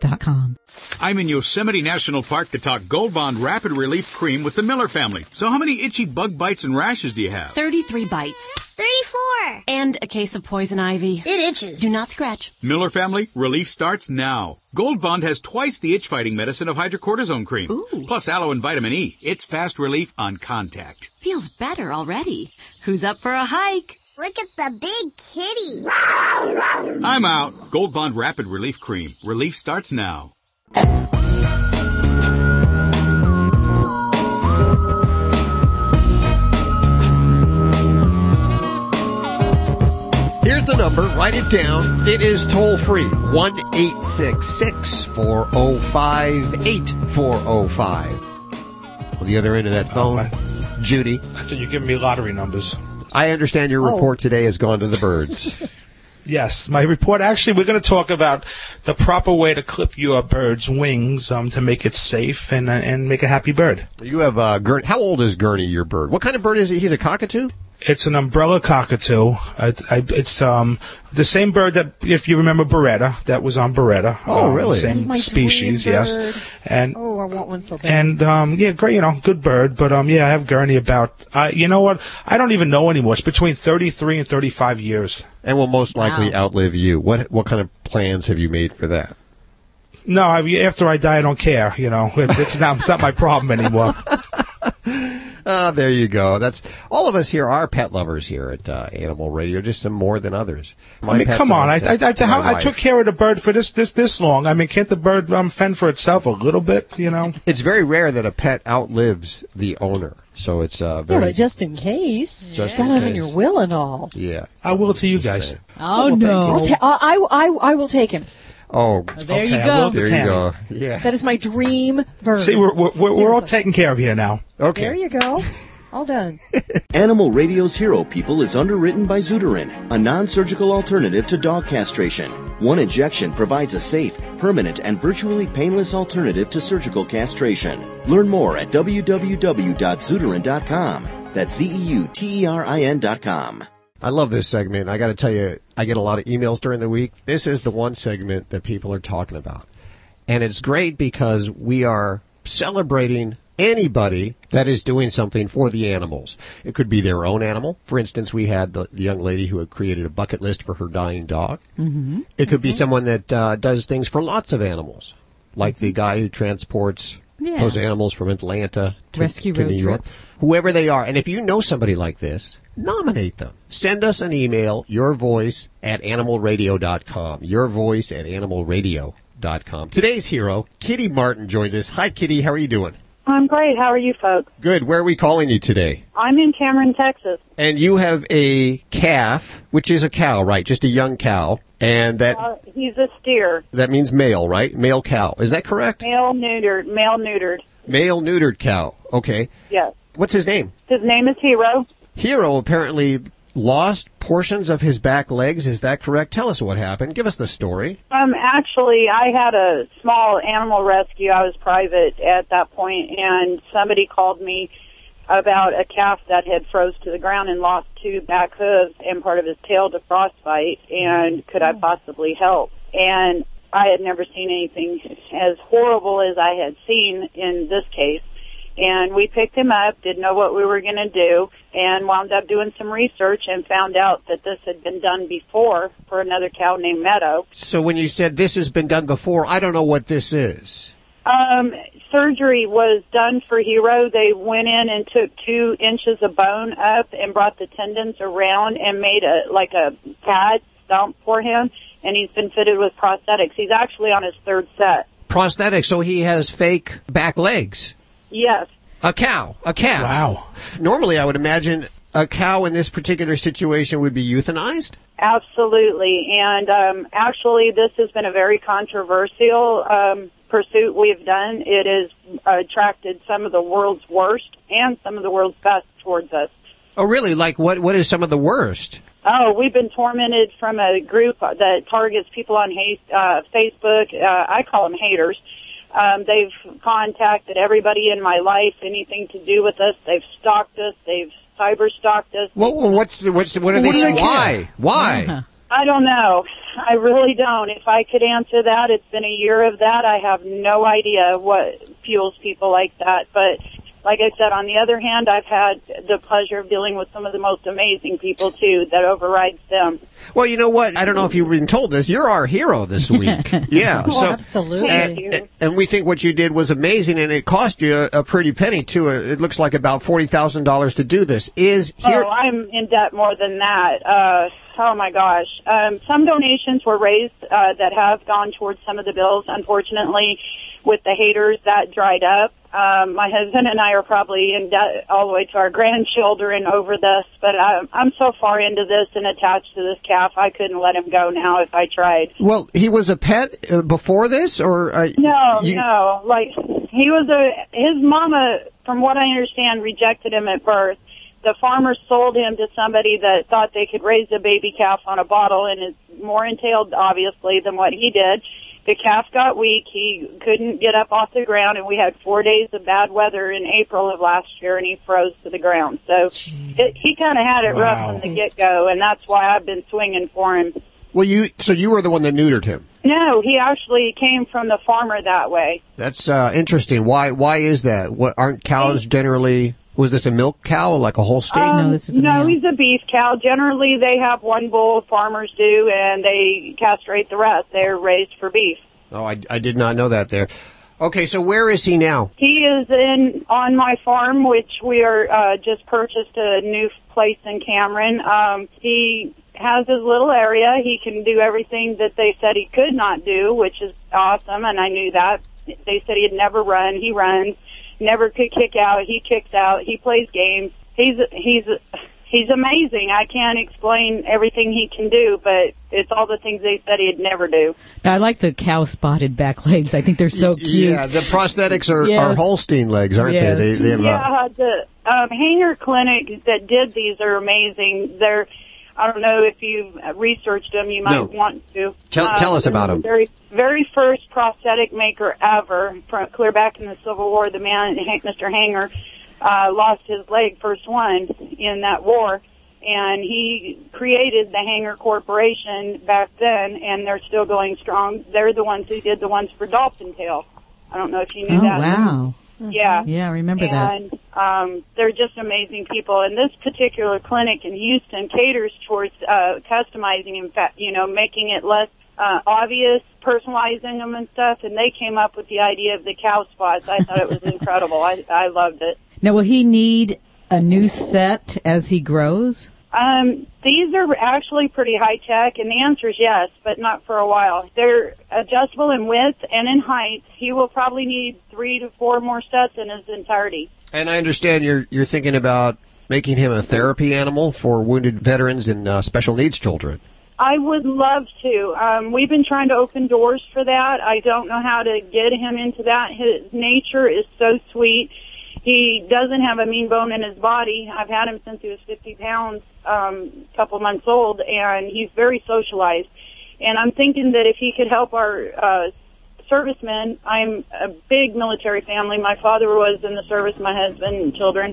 stellaandchewy's.com. I'm in Yosemite National Park to talk Gold Bond Rapid Relief Cream with the Miller family. So how many itchy bug bites and rashes do you have? 33 bites. 34! And a case of poison ivy. It itches. Do not scratch. Miller family, relief starts now. Gold Bond has twice the itch fighting medicine of hydrocortisone cream. Ooh. Plus aloe and vitamin E. It's fast relief on contact. Feels better already. Who's up for a hike? Look at the big kitty. I'm out. Gold Bond Rapid Relief Cream. Relief starts now. Here's the number. Write it down. It is toll free. 1 866 405 8405. On the other end of that phone, oh, Judy. I thought you were giving me lottery numbers. I understand your Oh. report today has gone to the birds. Yes, my report. Actually, we're going to talk about the proper way to clip your bird's wings um, to make it safe and uh, and make a happy bird. You have uh, Gurney. How old is Gurney, your bird? What kind of bird is he? He's a cockatoo? It's an umbrella cockatoo. I, I, it's um the same bird that, if you remember Baretta, that was on Baretta. Oh, Um, really? Same my species, dream yes. And Oh, I want one so bad. and um yeah, great, you know, good bird. But um yeah, I have Gurney about. Uh, you know what? I don't even know anymore. It's between thirty three and thirty five years. And will most likely outlive you. What what kind of plans have you made for that? No, I, after I die, I don't care. You know, it, it's not it's not my problem anymore. Ah, there you go. That's all of us here are pet lovers here at uh, Animal Radio. Just some more than others. My I mean, come on! I, to- I, I, to how, I took care of the bird for this this this long. I mean, can't the bird um, fend for itself a little bit? You know. It's very rare that a pet outlives the owner, so it's uh, yeah, very but just in case, Just you in got it on your will and all. yeah. I will to you guys. Oh no! I'll ta- I, I, I will take him. Oh, there Okay, you go. there you go. Yeah. That is my dream bird. See, we're we're, we're, we're all taken care of here now. Okay. There you go. All done. Animal Radio's Hero People is underwritten by Zeuterin, a non-surgical alternative to dog castration. One injection provides a safe, permanent, and virtually painless alternative to surgical castration. Learn more at www.zeuterin.com. That's Z-E-U-T-E-R-I-N dot com. I love this segment. I got to tell you, I get a lot of emails during the week. This is the one segment that people are talking about. And it's great because we are celebrating anybody that is doing something for the animals. It could be their own animal. For instance, we had the, the young lady who had created a bucket list for her dying dog. Mm-hmm. It could be someone that uh, does things for lots of animals, like the guy who transports Yeah. those animals from Atlanta to, Rescue to road New York. trips. Whoever they are. And if you know somebody like this, nominate them. Send us an email, your voice at animalradio.com. Your voice at animalradio.com. Today's hero, Kitty Martin, joins us. Hi, Kitty. How are you doing? I'm great. How are you folks? Good. Where are we calling you today? I'm in Cameron, Texas. And you have a calf, which is a cow, right? Just a young cow. And that, Uh, he's a steer, that means male, right? Male cow. Is that correct? male neutered, male neutered. Male neutered cow. Okay. Yes. What's his name? His name is Hero. Hero apparently lost portions of his back legs. Is that correct? Tell us what happened. Give us the story. Um, actually, I had a small animal rescue. I was private at that point, and somebody called me about a calf that had froze to the ground and lost two back hooves and part of his tail to frostbite. And could I possibly help? And I had never seen anything as horrible as I had seen in this case. And we picked him up, didn't know what we were going to do, and wound up doing some research and found out that this had been done before for another cow named Meadow. So when you said this has been done before, I don't know what this is. Um, surgery was done for Hero. They went in and took two inches of bone up and brought the tendons around and made a like a pad stump for him. And he's been fitted with prosthetics. He's actually on his third set. prosthetics, so he has fake back legs. Yes. A cow. A cow. Wow. Normally, I would imagine a cow in this particular situation would be euthanized. Absolutely. And um, actually, this has been a very controversial um, pursuit we've done. It has attracted some of the world's worst and some of the world's best towards us. Oh, really? Like, what? What is some of the worst? Oh, we've been tormented from a group that targets people on hate, uh, Facebook. Uh, I call them haters. Um, they've contacted everybody in my life, anything to do with us. They've stalked us. They've cyber stalked us. Well, well, what's the, what's the, what are they? do they Why? Why? I don't know. I really don't. If I could answer that, it's been a year of that. I have no idea what fuels people like that. But like I said, on the other hand, I've had the pleasure of dealing with some of the most amazing people too that overrides them. Well, you know what? I don't know if you've been told this. You're our hero this week. yeah. Oh, so absolutely. And, and we think what you did was amazing, and it cost you a, a pretty penny too. It looks like about forty thousand dollars to do this. Is here? Oh, I'm in debt more than that. Uh, oh my gosh. Um, some donations were raised uh, that have gone towards some of the bills. Unfortunately, with the haters, that dried up. Um, my husband and I are probably in debt all the way to our grandchildren over this, but I'm, I'm so far into this and attached to this calf, I couldn't let him go now if I tried. Well, he was a pet uh, before this, or uh, No, you- no. Like he was a his mama, from what I understand, rejected him at birth. The farmer sold him to somebody that thought they could raise a baby calf on a bottle, and it's more entailed, obviously, than what he did. The calf got weak. He couldn't get up off the ground, and we had four days of bad weather in April of last year, and he froze to the ground. So it, he kind of had it Wow. rough from the get go, and that's why I've been swinging for him. Well, you so you were the one that neutered him. No, he actually came from the farmer that way. That's uh, interesting. Why? Why is that? What aren't cows generally? Was this a milk cow, like a Holstein? Um, no, he's a beef cow. Generally, they have one bull. Farmers do, and they castrate the rest. They're raised for beef. Oh, I, I did not know that. There. Okay, so where is he now? He is in on my farm, which we are uh, just purchased a new place in Cameron. Um, he has his little area. He can do everything that they said he could not do, which is awesome, and I knew that. They said he'd never run. He runs. Never could kick out. He kicks out. He plays games. He's he's he's amazing. I can't explain everything he can do, but it's all the things they said he'd never do. I like the cow spotted back legs. I think they're so cute. Yeah, the prosthetics are, Yes. are Holstein legs, aren't Yes. they? They, they have, uh, yeah, the um, hanger clinic that did these are amazing. They're, I don't know if you've researched them. You might No. want to. Uh, Tell- tell us them. Very, very first prosthetic maker ever, from clear back in the Civil War. The man, Mr. Hanger, uh, lost his leg, first one in that war. And he created the Hanger Corporation back then, and they're still going strong. They're the ones who did the ones for Dolphin Tale. I don't know if you knew Oh, that. wow. Yeah. Yeah, I remember that. and, um, they're just amazing people. And this particular clinic in Houston caters towards uh, customizing, in fact, you know, making it less uh, obvious, personalizing them and stuff. And they came up with the idea of the cow spots. I thought it was incredible. I, I loved it. Now, will he need a new set as he grows? Um, these are actually pretty high tech, and the answer is yes, but not for a while. They're adjustable in width and in height. He will probably need three to four more sets in his entirety. and I understand you're you're thinking about making him a therapy animal for wounded veterans and uh, special needs children. I would love to. Um, we've been trying to open doors for that. I don't know how to get him into that. His nature is so sweet. He doesn't have a mean bone in his body. I've had him since he was 50 pounds, um, couple months old, and he's very socialized. And I'm thinking that if he could help our uh, servicemen, I'm a big military family. My father was in the service, my husband and children,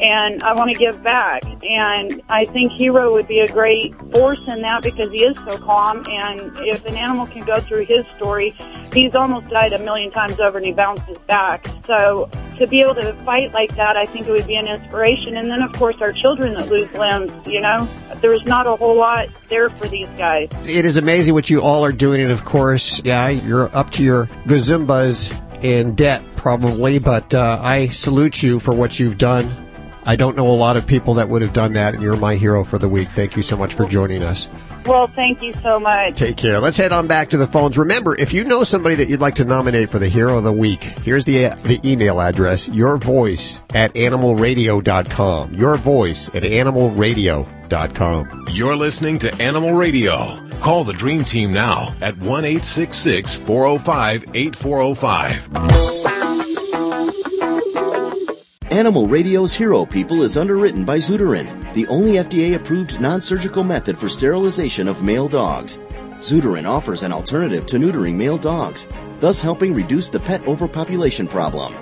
and I want to give back. And I think Hero would be a great force in that because he is so calm. And if an animal can go through his story, he's almost died a million times over and he bounces back. So to be able to fight like that, I think it would be an inspiration. And then of course our children that lose limbs, you know, there's not a whole lot there for these guys. It is amazing what you all are doing, and of course, yeah, you're up to your gazumbas in debt probably, but uh, I salute you for what you've done. I don't know a lot of people that would have done that, and you're my hero for the week. Thank you so much for joining us. Well, thank you so much. Take care. Let's head on back to the phones. Remember, if you know somebody that you'd like to nominate for the Hero of the Week, here's the the email address: your voice at animalradio.com. Your voice at animalradio.com. You're listening to Animal Radio. Call the Dream Team now at 1 405 8405. Animal Radio's Hero People is underwritten by Zeuterin, the only FDA-approved non-surgical method for sterilization of male dogs. Zeuterin offers an alternative to neutering male dogs, thus helping reduce the pet overpopulation problem.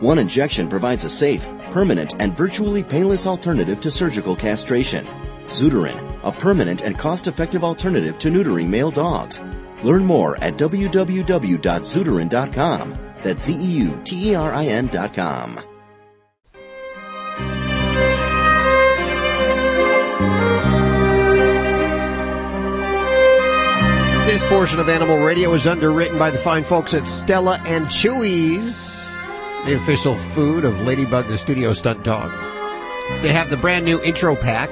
One injection provides a safe, permanent, and virtually painless alternative to surgical castration. Zeuterin, a permanent and cost-effective alternative to neutering male dogs. Learn more at www.zeuterin.com. That's E This portion of Animal Radio is underwritten by the fine folks at Stella and Chewy's, the official food of Ladybug the Studio Stunt Dog. They have the brand new intro pack,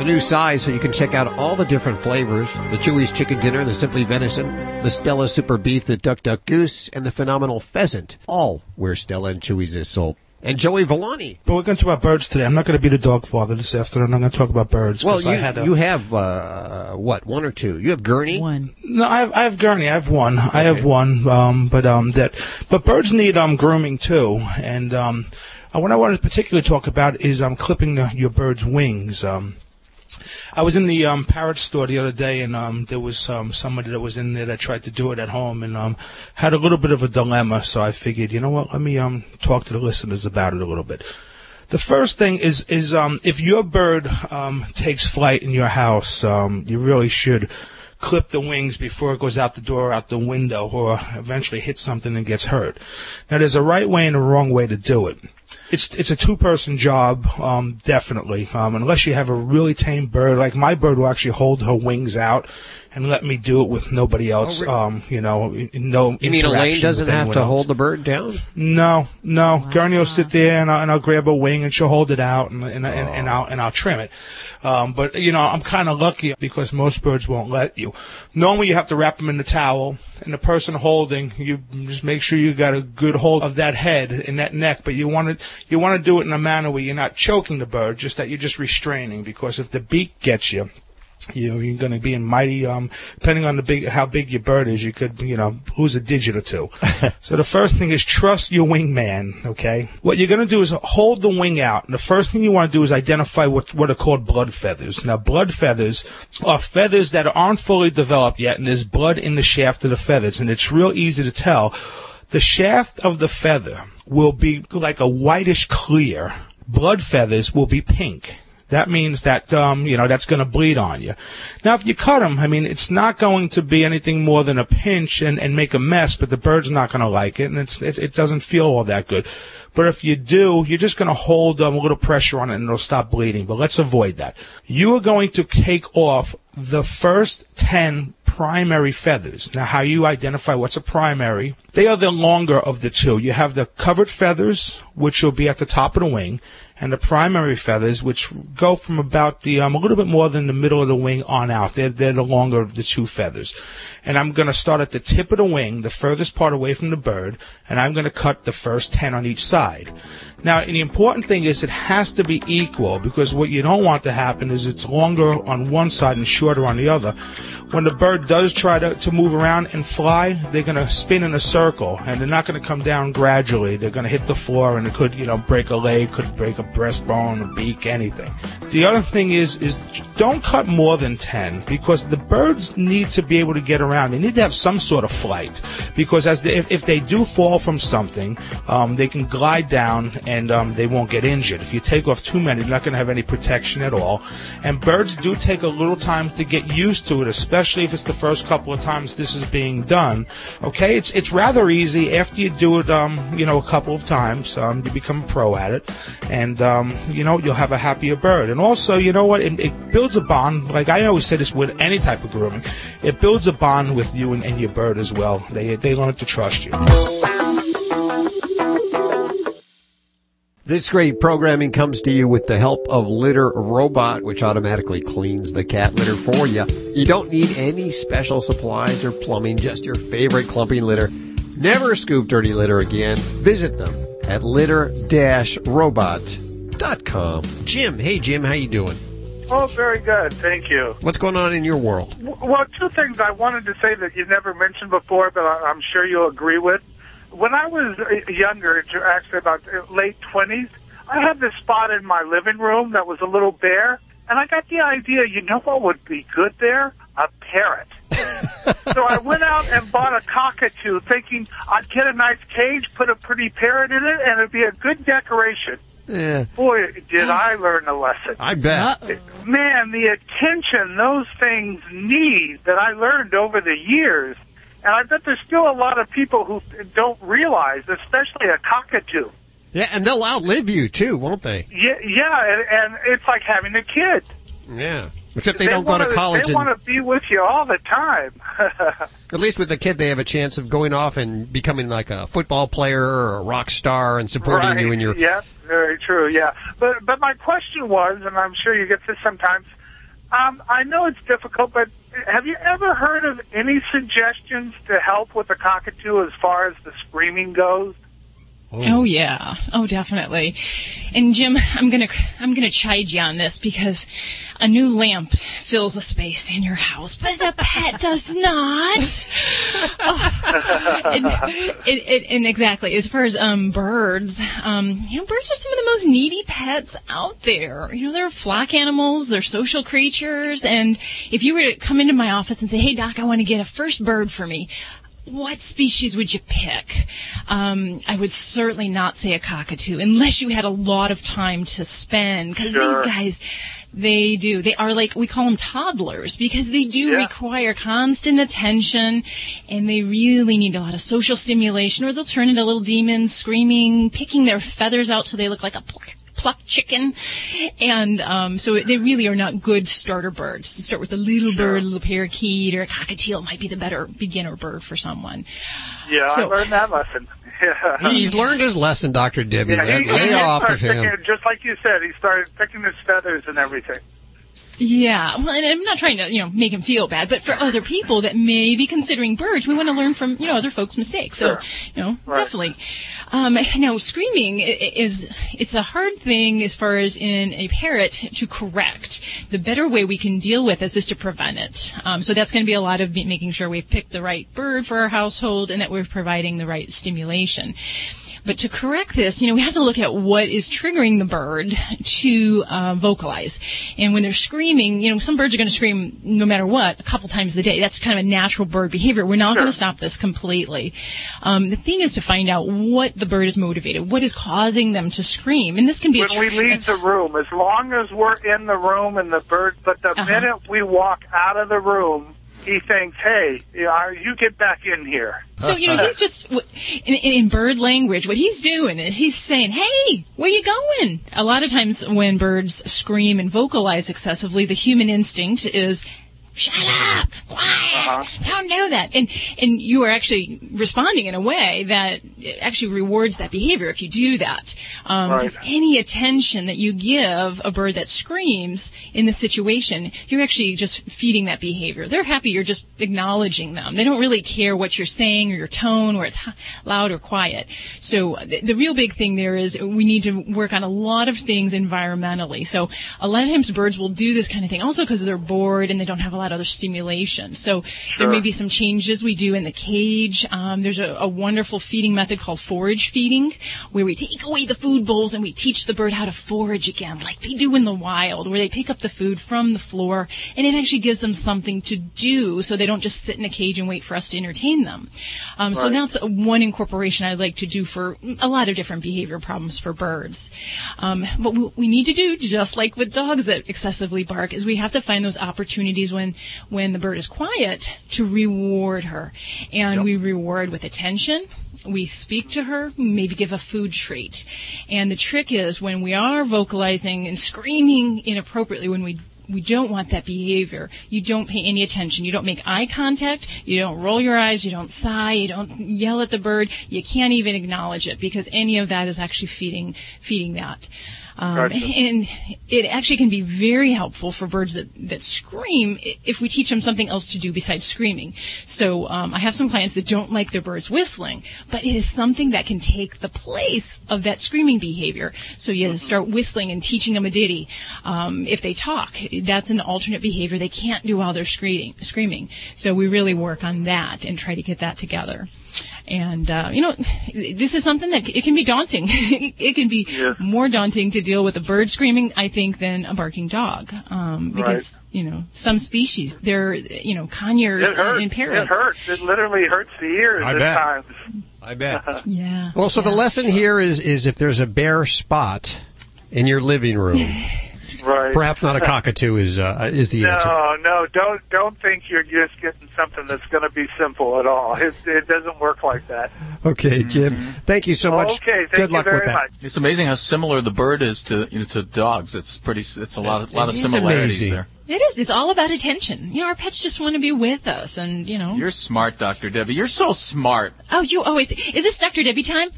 a new size so you can check out all the different flavors the Chewy's Chicken Dinner, the Simply Venison, the Stella Super Beef, the Duck Duck Goose, and the Phenomenal Pheasant, all where Stella and Chewy's is sold. And Joey Villani. But we're going to talk about birds today. I'm not going to be the dog father this afternoon. I'm going to talk about birds. Well, you, I had a, you have, uh, what, one or two? You have Gurney? One. No, I have, I have Gurney. I have one. I have one. Um, but um, that, but birds need um grooming too. And um, uh, what I wanted to particularly talk about is um clipping the, your bird's wings. Um, I was in the um, parrot store the other day, and um, there was um, somebody that was in there that tried to do it at home, and um, had a little bit of a dilemma. So I figured, you know what? Let me um, talk to the listeners about it a little bit. The first thing is is um, if your bird um, takes flight in your house, um, you really should clip the wings before it goes out the door, out the window, or eventually hits something and gets hurt. Now, there's a right way and a wrong way to do it. It's it's a two person job, um, definitely. Um, unless you have a really tame bird, like my bird will actually hold her wings out and let me do it with nobody else. re- um, you know, no. You mean Elaine doesn't have to else. hold the bird down? No, no. Gurney will sit there and I'll, and I'll grab a wing and she'll hold it out and and, and, and I'll and I'll trim it. Um, but you know, I'm kind of lucky because most birds won't let you. Normally, you have to wrap them in the towel, and the person holding, you just make sure you got a good hold of that head and that neck. But you want to you want to do it in a manner where you're not choking the bird, just that you're just restraining. Because if the beak gets you, you know, you're going to be in mighty, um, depending on the big, how big your bird is, you could, you know, lose a digit or two. so the first thing is trust your wingman, okay? What you're going to do is hold the wing out. And the first thing you want to do is identify what, what are called blood feathers. Now, blood feathers are feathers that aren't fully developed yet, and there's blood in the shaft of the feathers. And it's real easy to tell. The shaft of the feather will be like a whitish clear. Blood feathers will be pink. That means that um, you know that's going to bleed on you. Now, if you cut them, I mean, it's not going to be anything more than a pinch and, and make a mess, but the bird's not going to like it, and it's it, it doesn't feel all that good. But if you do, you're just going to hold um, a little pressure on it, and it'll stop bleeding. But let's avoid that. You are going to take off the first ten primary feathers. Now, how you identify what's a primary? They are the longer of the two. You have the covered feathers, which will be at the top of the wing, and the primary feathers, which go from about the um, a little bit more than the middle of the wing on out. They're they're the longer of the two feathers, and I'm going to start at the tip of the wing, the furthest part away from the bird, and I'm going to cut the first ten on each side. Now, the important thing is it has to be equal because what you don't want to happen is it's longer on one side and shorter on the other. When the bird does try to, to move around and fly, they're going to spin in a circle and they're not going to come down gradually. They're going to hit the floor and it could, you know, break a leg, could break a breastbone, a beak, anything. The other thing is, is don't cut more than 10 because the birds need to be able to get around. They need to have some sort of flight because as they, if, if they do fall from something, um, they can glide down and um, they won't get injured. If you take off too many, they're not going to have any protection at all. And birds do take a little time to get used to it, especially if it's the first couple of times this is being done. Okay, it's it's rather easy after you do it, um, you know, a couple of times. Um, you become a pro at it, and um, you know you'll have a happier bird. And also, you know what? It, it builds a bond. Like I always say this with any type of grooming, it builds a bond with you and, and your bird as well. They they learn to trust you. This great programming comes to you with the help of Litter Robot, which automatically cleans the cat litter for you. You don't need any special supplies or plumbing, just your favorite clumping litter. Never scoop dirty litter again. Visit them at litter-robot.com. Jim, hey Jim, how you doing? Oh, very good. Thank you. What's going on in your world? Well, two things I wanted to say that you never mentioned before, but I'm sure you'll agree with. When I was uh, younger, actually about uh, late 20s, I had this spot in my living room that was a little bare, and I got the idea, you know what would be good there? A parrot. so I went out and bought a cockatoo, thinking I'd get a nice cage, put a pretty parrot in it, and it'd be a good decoration. Yeah. Boy, did I learn a lesson. I bet. Man, the attention those things need that I learned over the years. And I bet there's still a lot of people who don't realize, especially a cockatoo. Yeah, and they'll outlive you too, won't they? Yeah, yeah, and, and it's like having a kid. Yeah. Except they, don't go wanna, to college They and want to be with you all the time. At least with the kid, they have a chance of going off and becoming like a football player or a rock star and supporting right. you in your. Yeah, very true. Yeah, but but my question was, and I'm sure you get this sometimes. Um, I know it's difficult, but have you ever heard of any suggestions to help with the cockatoo as far as the screaming goes? Oh yeah. Oh definitely. And Jim, I'm gonna I'm gonna chide you on this because a new lamp fills a space in your house, but the pet does not. Oh. and, and exactly as far as um birds, um you know birds are some of the most needy pets out there. You know they're flock animals, they're social creatures, and if you were to come into my office and say, "Hey doc, I want to get a first bird for me," what species would you pick? Um, I would certainly not say a cockatoo unless you had a lot of time to spend because Sure. these guys, they do. They are like, we call them toddlers because they do Yeah. require constant attention and they really need a lot of social stimulation or they'll turn into little demons screaming, picking their feathers out till they look like a pluck, plucked chicken. And um, so they really are not good starter birds. To start with a little bird, a little parakeet, or a cockatiel might be the better beginner bird for someone. Yeah, So- I learned that lesson. Yeah. He's learned his lesson, Dr. Debbie. Yeah, man. he, Lay he off of him. picking- just like you said, he started picking his feathers and everything. Yeah, well, and I'm not trying to, you know, make him feel bad, but for other people that may be considering birds, we want to learn from, you know, other folks' mistakes. So, you know, definitely. Um, now, screaming is, it's a hard thing as far as in a parrot to correct. The better way we can deal with this is to prevent it. Um, so that's going to be a lot of making sure we've picked the right bird for our household and that we're providing the right stimulation. But to correct this, you know, we have to look at what is triggering the bird to uh, vocalize. And when they're screaming, you know, some birds are going to scream no matter what a couple times a day. That's kind of a natural bird behavior. We're not going to stop this completely. Um, the thing is to find out what the bird is motivated, what is causing them to scream, and this can be a when we tr- leave the room, as long as we're in the room and the bird, but the Uh-huh. minute we walk out of the room, he thinks, "Hey, you, get back in here." So you know he's just in, in, bird language. What he's doing is he's saying, "Hey, where you going?" A lot of times when birds scream and vocalize excessively, the human instinct is, "Shut up, quiet, don't do that." And and you are actually responding in a way that actually rewards that behavior if you do that. Um, Right. Because any attention that you give a bird that screams in the situation, you're actually just feeding that behavior. They're happy you're just acknowledging them. They don't really care what you're saying or your tone, where it's loud or quiet. So the, the real big thing there is we need to work on a lot of things environmentally. So a lot of times birds will do this kind of thing also because they're bored and they don't have a lot of other stimulation. So there may be some changes we do in the cage. Um, there's a, a wonderful feeding method called forage feeding where we take away the food bowls and we teach the bird how to forage again like they do in the wild where they pick up the food from the floor and it actually gives them something to do so they don't just sit in a cage and wait for us to entertain them. Um, So Right. that's one incorporation I'd like to do for a lot of different behavior problems for birds. Um, what we, we need to do, just like with dogs that excessively bark, is we have to find those opportunities when when the bird is quiet to reward her, and we reward with attention. We speak to her, maybe give a food treat. And the trick is when we are vocalizing and screaming inappropriately, when we we don't want that behavior. You don't pay any attention. You don't make eye contact. You don't roll your eyes. You don't sigh. You don't yell at the bird. You can't even acknowledge it because any of that is actually feeding feeding that. Um, Gotcha. and it actually can be very helpful for birds that, that scream if we teach them something else to do besides screaming. So um, I have some clients that don't like their birds whistling, but it is something that can take the place of that screaming behavior. So you start whistling and teaching them a ditty. Um, if they talk, that's an alternate behavior they can't do while they're screaming. Screaming. So we really work on that and try to get that together. And uh, you know, this is something that it can be daunting. it can be more daunting to deal with a bird screaming, I think, than a barking dog, um, because you know some species they're you know conures It hurts. and parrots. It hurts. It literally hurts the ears I at bet. times. I bet. yeah. Well, so the lesson here is is if there's a bare spot in your living room, Right. perhaps not a cockatoo is uh, is the answer. No, no, don't don't think you're just getting something that's going to be simple at all. It, it doesn't work like that. Okay, Jim. Thank you so much. Okay, thank Good you luck very with that. much. It's amazing how similar the bird is to you know, to dogs. It's pretty. It's a lot of lot of similarities amazing. there. It is. It's all about attention. You know, our pets just want to be with us, and you know. You're smart, Doctor Debbie. You're so smart. oh, you always. Is this Dr. Debbie time?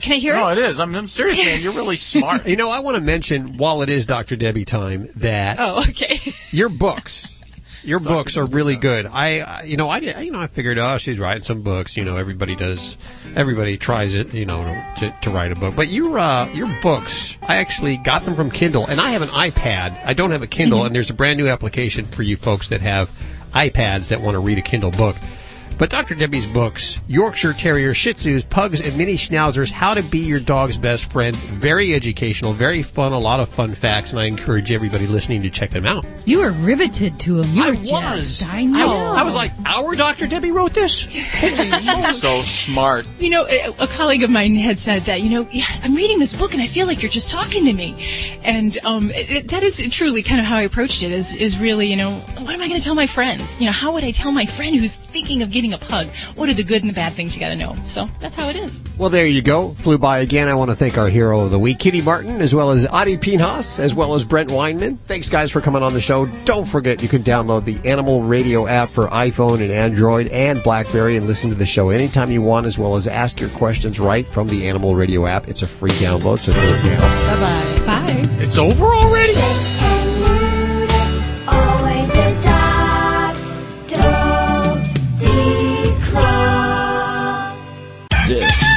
Can I hear No, it? No, it is. I'm, I'm serious, man. You're really smart. You know, I want to mention while it is Dr. Debbie time that Oh, okay. your books Your books are really good. I, uh, you know, I, did- you know, I figured, oh, she's writing some books. You know, everybody does, everybody tries it, you know, to, to write a book. But your, uh, your books, I actually got them from Kindle, and I have an iPad. I don't have a Kindle, and there's a brand new application for you folks that have iPads that want to read a Kindle book. But Dr. Debbie's books, Yorkshire Terriers, Shih Tzus, Pugs, and Mini Schnauzers, How to Be Your Dog's Best Friend, very educational, very fun, a lot of fun facts, and I encourage everybody listening to check them out. You were riveted to him. You I was. I know. I, I was like, our Dr. Debbie wrote this? so smart. You know, a, a colleague of mine had said that, you know, yeah, I'm reading this book and I feel like you're just talking to me. And um, it, it- that is truly kind of how I approached it is, is really, you know, what am I going to tell my friends? You know, how would I tell my friend who's thinking of getting a pug? What are the good and the bad things you got to know? So that's how it is. Well, there you go. Flew by again. I want to thank our hero of the week, Kitty Martin, as well as Adi Pinhas, as well as Brent Weinmann. Thanks, guys, for coming on the show. Don't forget, you can download the Animal Radio app for iPhone and Android and BlackBerry and listen to the show anytime you want, as well as ask your questions right from the Animal Radio app. It's a free download, so do it now. Bye-bye. Bye. It's over already?